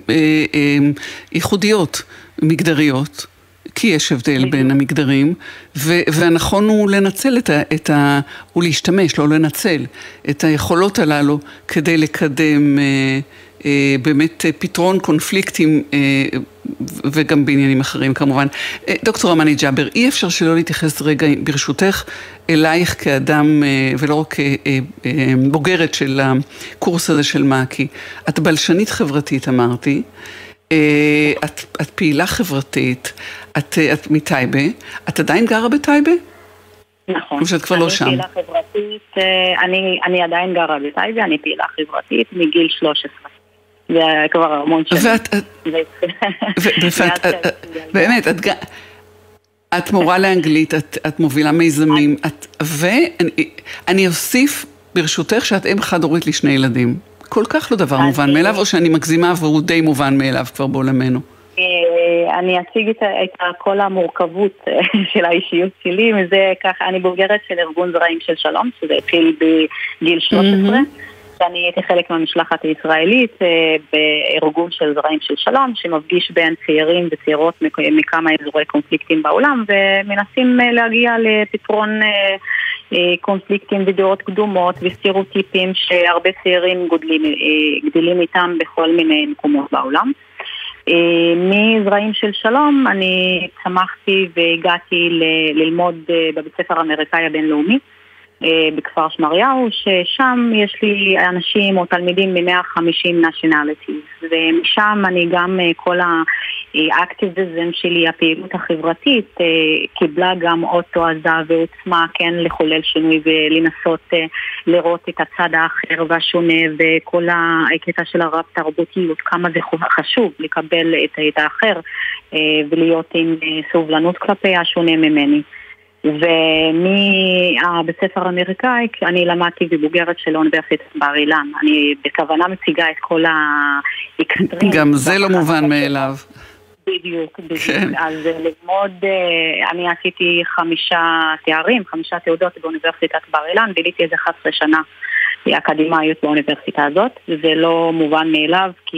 Speaker 3: ייחודיות, מגדריות. כי יש הבדל בין המגדרים, ו- והנכון הוא לנצל את ה... את ה הוא להשתמש, לא לנצל, את היכולות הללו כדי לקדם אה, באמת פתרון קונפליקטים וגם בעניינים אחרים כמובן. דוקטור אמני ג'אבר, אי אפשר שלא להתייחס רגע ברשותך אלייך כאדם ולא רק כבוגרת של הקורס הזה של מאקי. את בלשנית חברתית אמרתי. את, את פעילה חברתית, את, את מטייבה, את עדיין גרה בטייבה?
Speaker 10: נכון.
Speaker 3: או שאת כבר לא שם.
Speaker 10: אני פעילה חברתית, אני, אני עדיין גרה בטייבה, אני פעילה חברתית מגיל 13. זה כבר המון שנים.
Speaker 3: ואת, [laughs] באמת, את, את מורה לאנגלית, את, את מובילה מיזמים, את, ואני אוסיף ברשותך שאת אם חד-הורית לשני ילדים. כל כך לא דבר מובן מאליו, או שאני מגזימה והוא די מובן מאליו כבר בעולמנו?
Speaker 10: אה, אני אציג את, את כל המורכבות אה, [laughs] של האישיות שלי, וזה ככה, אני בוגרת של ארגון זרעים של שלום, שזה התחיל בגיל 13. שאני הייתי חלק מהמשלחת הישראלית אה, בארגון של זרעים של שלום, שמפגיש בין צעירים וצעירות מכמה אזורי קונפליקטים בעולם, ומנסים להגיע לפתרון קונפליקטים ודעות קדומות וסטריאוטיפים שהרבה צעירים גודלים, גדלים איתם בכל מיני מקומות בעולם. אה, מזרעים של שלום אני צמחתי והגעתי ללמוד אה, בבית ספר האמריקאי הבינלאומי אה, בכפר שמריהו, ששם יש לי אנשים או תלמידים מ-150 nationalities ומשם אני גם כל האקטיביזם שלי, הפעילות החברתית, קיבלה גם אות תועזה ועוצמה כן לחולל שינוי ולנסות לראות את הצד האחר והשונה וכל הקטע של הרב תרבותיות, כמה זה חשוב לקבל את האחר ולהיות עם סובלנות כלפי השונה ממני. ומהבית ספר האמריקאי אני למדתי בבוגרת של אוניברסיטת בר אילן. אני בכוונה מציגה את כל האקסטרים.
Speaker 3: גם זה לא מובן מאליו.
Speaker 10: בדיוק, בדיוק. כן. אז ללמוד, אה, אני עשיתי חמישה תארים, חמישה תעודות באוניברסיטת בר אילן, ביליתי איזה 11 שנה אקדמאיות באוניברסיטה הזאת. זה לא מובן מאליו, כי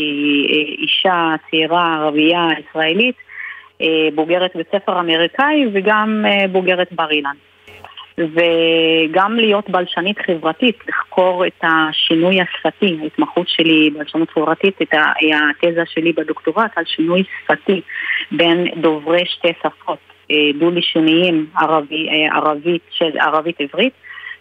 Speaker 10: אה, אישה צעירה, ערבייה, ישראלית, אה, בוגרת בית ספר אמריקאי וגם בוגרת בר אילן. וגם להיות בלשנית חברתית, לחקור את השינוי השפתי, ההתמחות שלי בלשנות חברתית, את התזה שלי בדוקטורט על שינוי שפתי בין דוברי שתי שפות אה, דו-לשוניים, ערבי, אה, ערבית, של ערבית עברית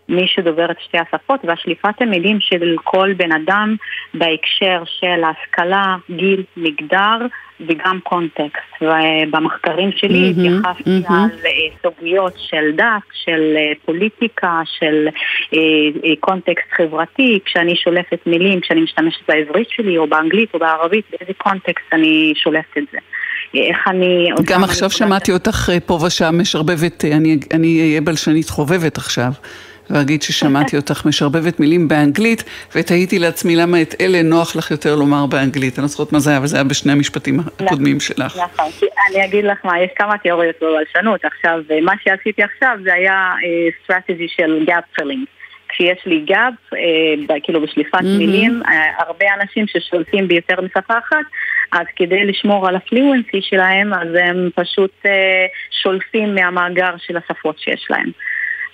Speaker 10: מי שדובר את שתי השפות והשליפת המילים של כל בן אדם בהקשר של השכלה, גיל, מגדר וגם קונטקסט. ובמחקרים שלי התייחסתי mm-hmm, mm-hmm. על אה, סוגיות של דת, של אה, פוליטיקה, של אה, קונטקסט חברתי, כשאני שולפת מילים, כשאני משתמשת בעברית שלי או באנגלית או בערבית, באיזה קונטקסט אני שולפת את זה. איך אני...
Speaker 3: גם עכשיו שמעתי אותך פה ושם משרבבת, אני אהיה בלשנית חובבת עכשיו. ואגיד ששמעתי אותך משרבבת מילים באנגלית, ותהיתי לעצמי למה את אלה נוח לך יותר לומר באנגלית. אני לא זוכרת מה זה היה, אבל זה היה בשני המשפטים הקודמים שלך.
Speaker 10: נכון, אני אגיד לך מה, יש כמה תיאוריות בבלשנות. עכשיו, מה שעשיתי עכשיו זה היה strategy אה, של gap filling. כשיש לי gap, אה, כאילו בשליפת מילים, אה, הרבה אנשים ששולטים ביותר משפה אחת, אז כדי לשמור על הפלואנסי שלהם, אז הם פשוט שולפים מהמאגר של השפות שיש להם.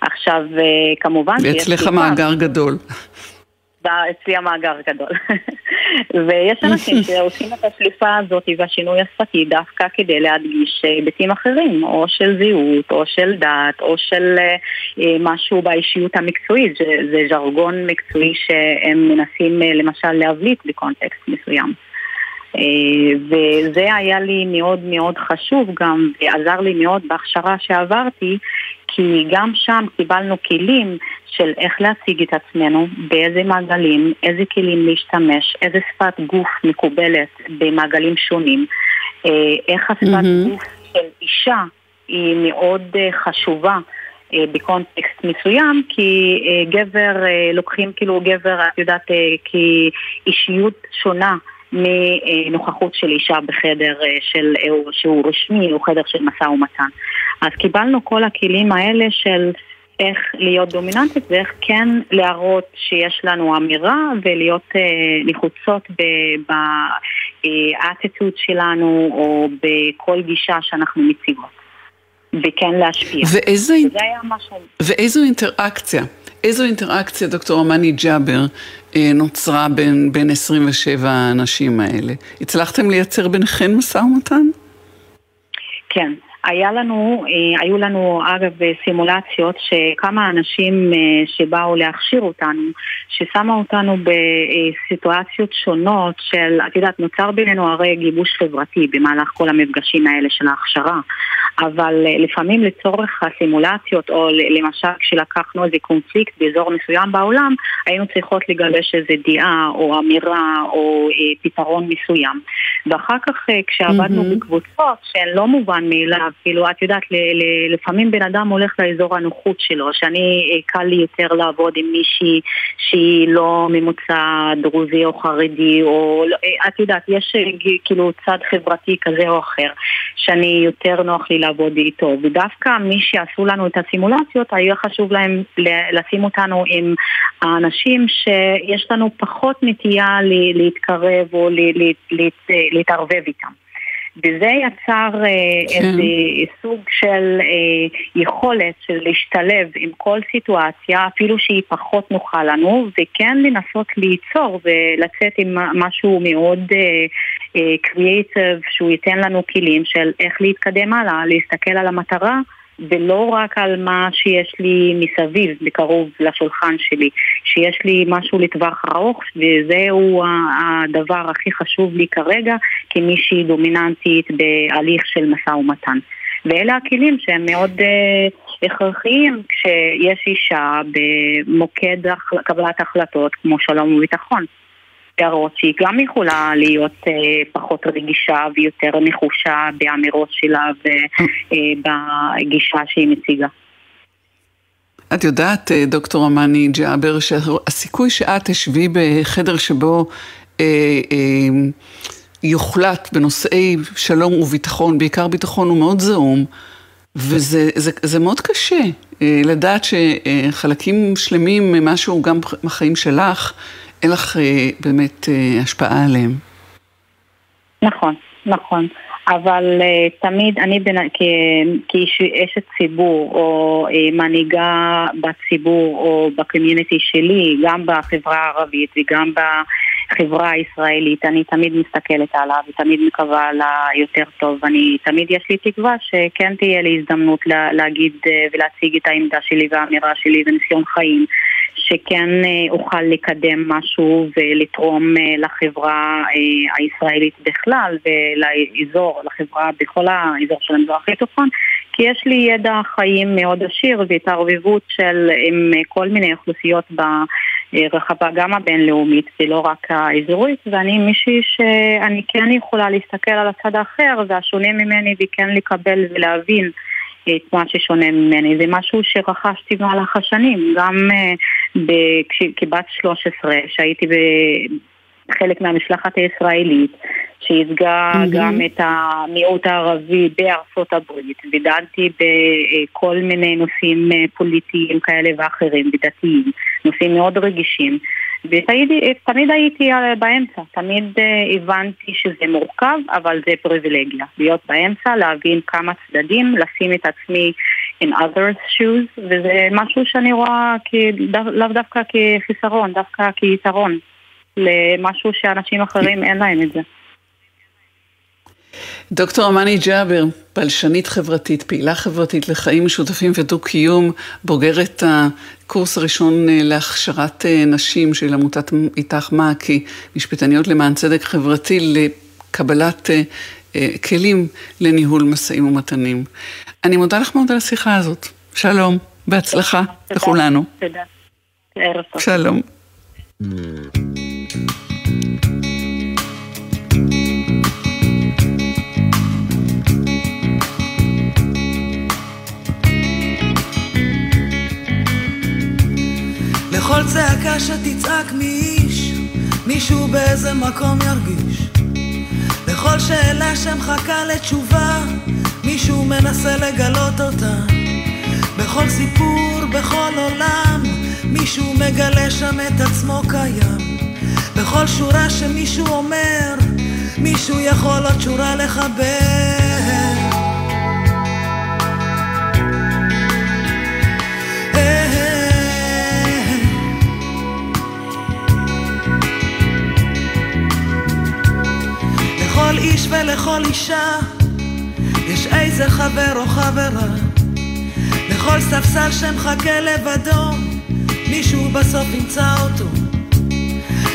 Speaker 10: עכשיו, אה, כמובן...
Speaker 3: ואצלך מאגר גדול.
Speaker 10: אצלי המאגר גדול. [laughs] ויש אנשים [laughs] שעושים את השליפה הזאת והשינוי השפתי דווקא כדי להדגיש היבטים אחרים, או של זהות, או של דת, או של אה, משהו באישיות המקצועית. זה, זה ז'רגון מקצועי שהם מנסים אה, למשל להבליט בקונטקסט מסוים. וזה היה לי מאוד מאוד חשוב גם, ועזר לי מאוד בהכשרה שעברתי, כי גם שם קיבלנו כלים של איך להציג את עצמנו, באיזה מעגלים, איזה כלים להשתמש, איזה שפת גוף מקובלת במעגלים שונים, אה, איך השפת mm-hmm. גוף של אישה היא מאוד אה, חשובה. אה, בקונטקסט מסוים, כי גבר, לוקחים כאילו גבר, את יודעת, כאישיות שונה מנוכחות של אישה בחדר של, שהוא רשמי או חדר של משא ומתן. אז קיבלנו כל הכלים האלה של איך להיות דומיננטית ואיך כן להראות שיש לנו אמירה ולהיות אה, נחוצות באטיטוד שלנו או בכל גישה שאנחנו מציגות. וכן להשפיע.
Speaker 3: ואיזה, ואיזו אינטראקציה, איזו אינטראקציה, דוקטור אמני ג'אבר, אה, נוצרה בין, בין 27 האנשים האלה? הצלחתם לייצר ביניכן משא ומתן?
Speaker 10: כן. היה לנו, אה, היו לנו אגב סימולציות שכמה אנשים אה, שבאו להכשיר אותנו, ששמה אותנו בסיטואציות שונות של, את יודעת, נוצר בינינו הרי גיבוש חברתי במהלך כל המפגשים האלה של ההכשרה, אבל אה, לפעמים לצורך הסימולציות, או למשל כשלקחנו איזה קונפליקט באזור מסוים בעולם, היינו צריכות לגבש איזה דעה או אמירה או פתרון מסוים. ואחר כך כשעבדנו mm-hmm. בקבוצות שהן לא מובן מאליו, כאילו, את יודעת, לפעמים בן אדם הולך לאזור הנוחות שלו, שאני, אה, קל לי יותר לעבוד עם מישהי שהיא לא ממוצע דרוזי או חרדי, או, לא, אה, את יודעת, יש אה, כאילו צד חברתי כזה או אחר, שאני יותר נוח לי לעבוד איתו, ודווקא מי שעשו לנו את הסימולציות, היה חשוב להם לשים אותנו עם האנשים שיש לנו פחות נטייה להתקרב או להתערבב איתם. וזה יצר אה, כן. איזה סוג של אה, יכולת של להשתלב עם כל סיטואציה, אפילו שהיא פחות נוחה לנו, וכן לנסות ליצור ולצאת עם משהו מאוד קריאייטיב, אה, שהוא ייתן לנו כלים של איך להתקדם הלאה, להסתכל על המטרה. ולא רק על מה שיש לי מסביב, בקרוב לשולחן שלי, שיש לי משהו לטווח ארוך, וזהו הדבר הכי חשוב לי כרגע, כמישהי דומיננטית בהליך של משא ומתן. ואלה הכלים שהם מאוד uh, הכרחיים כשיש אישה במוקד קבלת החלטות כמו שלום וביטחון. הערות שהיא גם יכולה להיות אה, פחות רגישה ויותר נחושה באמירות שלה ובגישה אה, שהיא מציגה.
Speaker 3: את יודעת, אה, דוקטור אמני ג'אבר, שהסיכוי שאת תשבי בחדר שבו אה, אה, יוחלט בנושאי שלום וביטחון, בעיקר ביטחון, הוא מאוד זעום, וזה זה, זה מאוד קשה אה, לדעת שחלקים שלמים ממשהו, גם מהחיים שלך, אין לך אה, באמת אה, השפעה עליהם.
Speaker 10: נכון, נכון. אבל uh, תמיד אני כאשת ציבור או מנהיגה בציבור או בקומיוניטי שלי, גם בחברה הערבית וגם בחברה הישראלית, אני תמיד מסתכלת עליו ותמיד מקווה ליותר טוב. אני תמיד יש לי תקווה שכן תהיה לי הזדמנות לה, להגיד ולהציג את העמדה שלי והאמירה שלי וניסיון חיים. שכן אה, אוכל לקדם משהו ולתרום אה, לחברה אה, הישראלית בכלל ולאזור, לחברה בכל האזור של המזרח התיכון כי יש לי ידע חיים מאוד עשיר והתערבבות של עם כל מיני אוכלוסיות ברחבה גם הבינלאומית ולא רק האזורית ואני מישהי שאני כן יכולה להסתכל על הצד האחר והשונה ממני וכן לקבל ולהבין את מה ששונה ממני. זה משהו שרכשתי במהלך השנים, גם uh, כבת 13, שהייתי חלק מהמשלחת הישראלית, שייצגה mm-hmm. גם את המיעוט הערבי בארצות הברית, ודנתי בכל מיני נושאים אה, פוליטיים כאלה ואחרים, ודתיים, נושאים מאוד רגישים. ותמיד הייתי באמצע, תמיד אה, הבנתי שזה מורכב, אבל זה פריבילגיה. להיות באמצע, להבין כמה צדדים, לשים את עצמי in others shoes, וזה משהו שאני רואה לאו דווקא כחיסרון, דווקא כיתרון למשהו שאנשים אחרים אין להם את זה.
Speaker 3: דוקטור אמני ג'אבר, בלשנית חברתית, פעילה חברתית לחיים משותפים ודו-קיום, בוגרת הקורס הראשון אה, להכשרת אה, נשים של עמותת איתך מעכי, משפטניות למען צדק חברתי, לקבלת אה, כלים לניהול משאים ומתנים. אני מודה לך מאוד על השיחה הזאת. שלום, בהצלחה לכולנו.
Speaker 10: תודה. ערב טוב.
Speaker 3: שלום.
Speaker 11: לכל צעקה שתצעק מאיש, מישהו באיזה מקום ירגיש. לכל שאלה שמחכה לתשובה, מישהו מנסה לגלות אותה. בכל סיפור, בכל עולם, מישהו מגלה שם את עצמו קיים. בכל שורה שמישהו אומר, מישהו יכול עוד שורה לחבר. ולכל אישה יש איזה חבר או חברה. לכל ספסל שמחכה לבדו, מישהו בסוף ימצא אותו.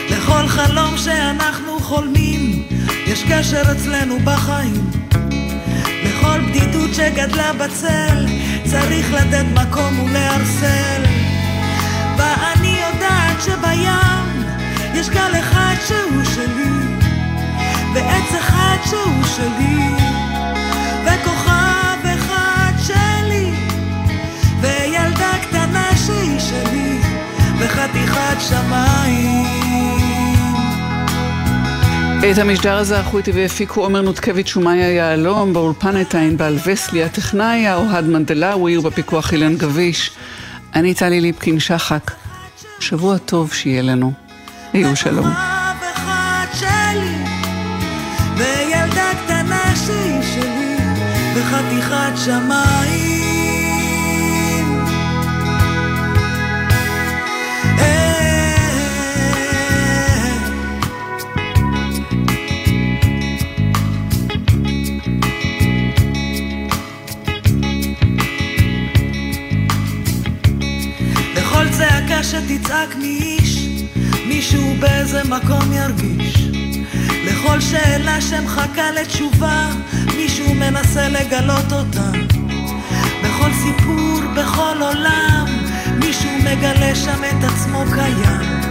Speaker 11: לכל חלום שאנחנו חולמים, יש קשר אצלנו בחיים. לכל בדידות שגדלה בצל, צריך לתת מקום ולערסל. ואני יודעת שבים יש גל אחד שהוא שלי, ועץ אחד שהוא שלי, וכוכב אחד שלי, וילדה קטנה שהיא שלי, וחתיכת שמיים.
Speaker 3: את המשדר הזה ערכו איתי והפיקו עומר נותקביץ' ומאיה יהלום, באולפן הייתה ענבל וסלי, הטכנאי אוהד מנדלאווי ובפיקוח אילן גביש. אני טלי ליפקין שחק. שבוע טוב שיהיה לנו. היו שלום.
Speaker 11: וחתיכת שמיים. שתצעק מאיש, מישהו באיזה מקום ירגיש. לכל שאלה שמחכה לתשובה, מישהו מנסה לגלות אותה. בכל סיפור, בכל עולם, מישהו מגלה שם את עצמו קיים.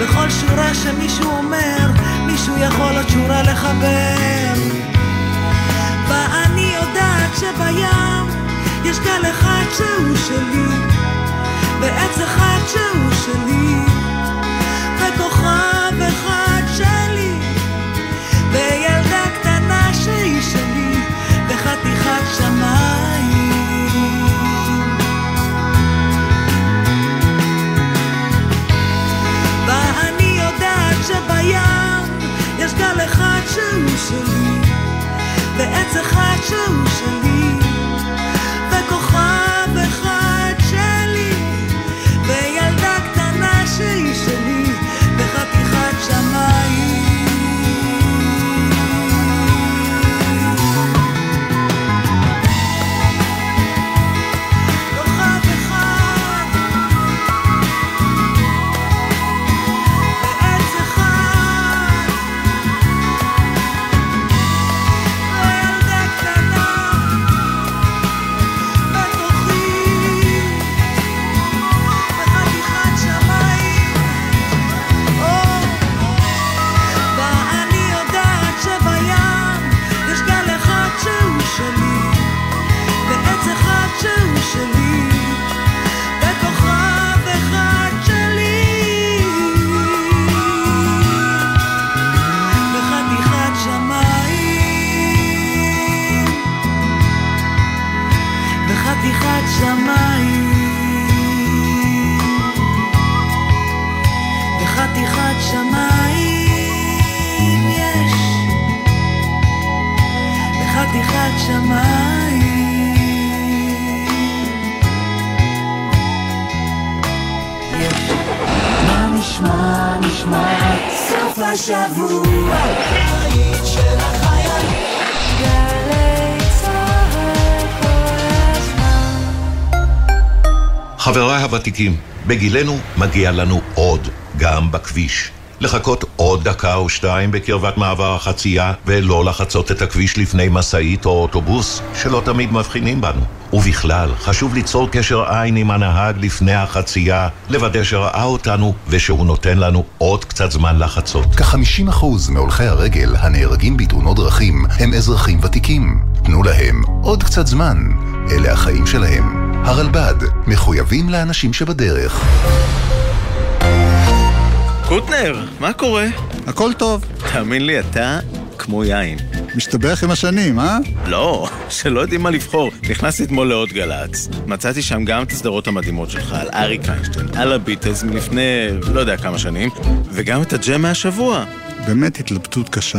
Speaker 11: בכל שורה שמישהו אומר, מישהו יכול עוד שורה לחבר. ואני יודעת שבים יש גל אחד שהוא שלי. ועץ אחד שהוא שלי, וכוכב שהוא שלי, ועץ אחד שהוא שלי,
Speaker 12: חבריי הוותיקים, בגילנו מגיע לנו עוד, גם בכביש. לחכות עוד דקה או שתיים בקרבת מעבר החצייה ולא לחצות את הכביש לפני משאית או אוטובוס שלא תמיד מבחינים בנו. ובכלל, חשוב ליצור קשר עין עם הנהג לפני החצייה, לוודא שראה אותנו ושהוא נותן לנו עוד קצת זמן לחצות.
Speaker 13: כ-50% מהולכי הרגל הנהרגים בתאונות דרכים הם אזרחים ותיקים. תנו להם עוד קצת זמן. אלה החיים שלהם. הרלב"ד, מחויבים לאנשים שבדרך.
Speaker 14: קוטנר, מה קורה?
Speaker 15: הכל טוב.
Speaker 14: תאמין לי, אתה כמו יין.
Speaker 15: משתבח עם השנים, אה?
Speaker 14: לא, שלא יודעים מה לבחור. נכנסתי אתמול לעוד גל"צ. מצאתי שם גם את הסדרות המדהימות שלך, על אריק איינשטיין, על הביטלס מלפני לא יודע כמה שנים, וגם את הג'ם מהשבוע.
Speaker 15: באמת התלבטות קשה.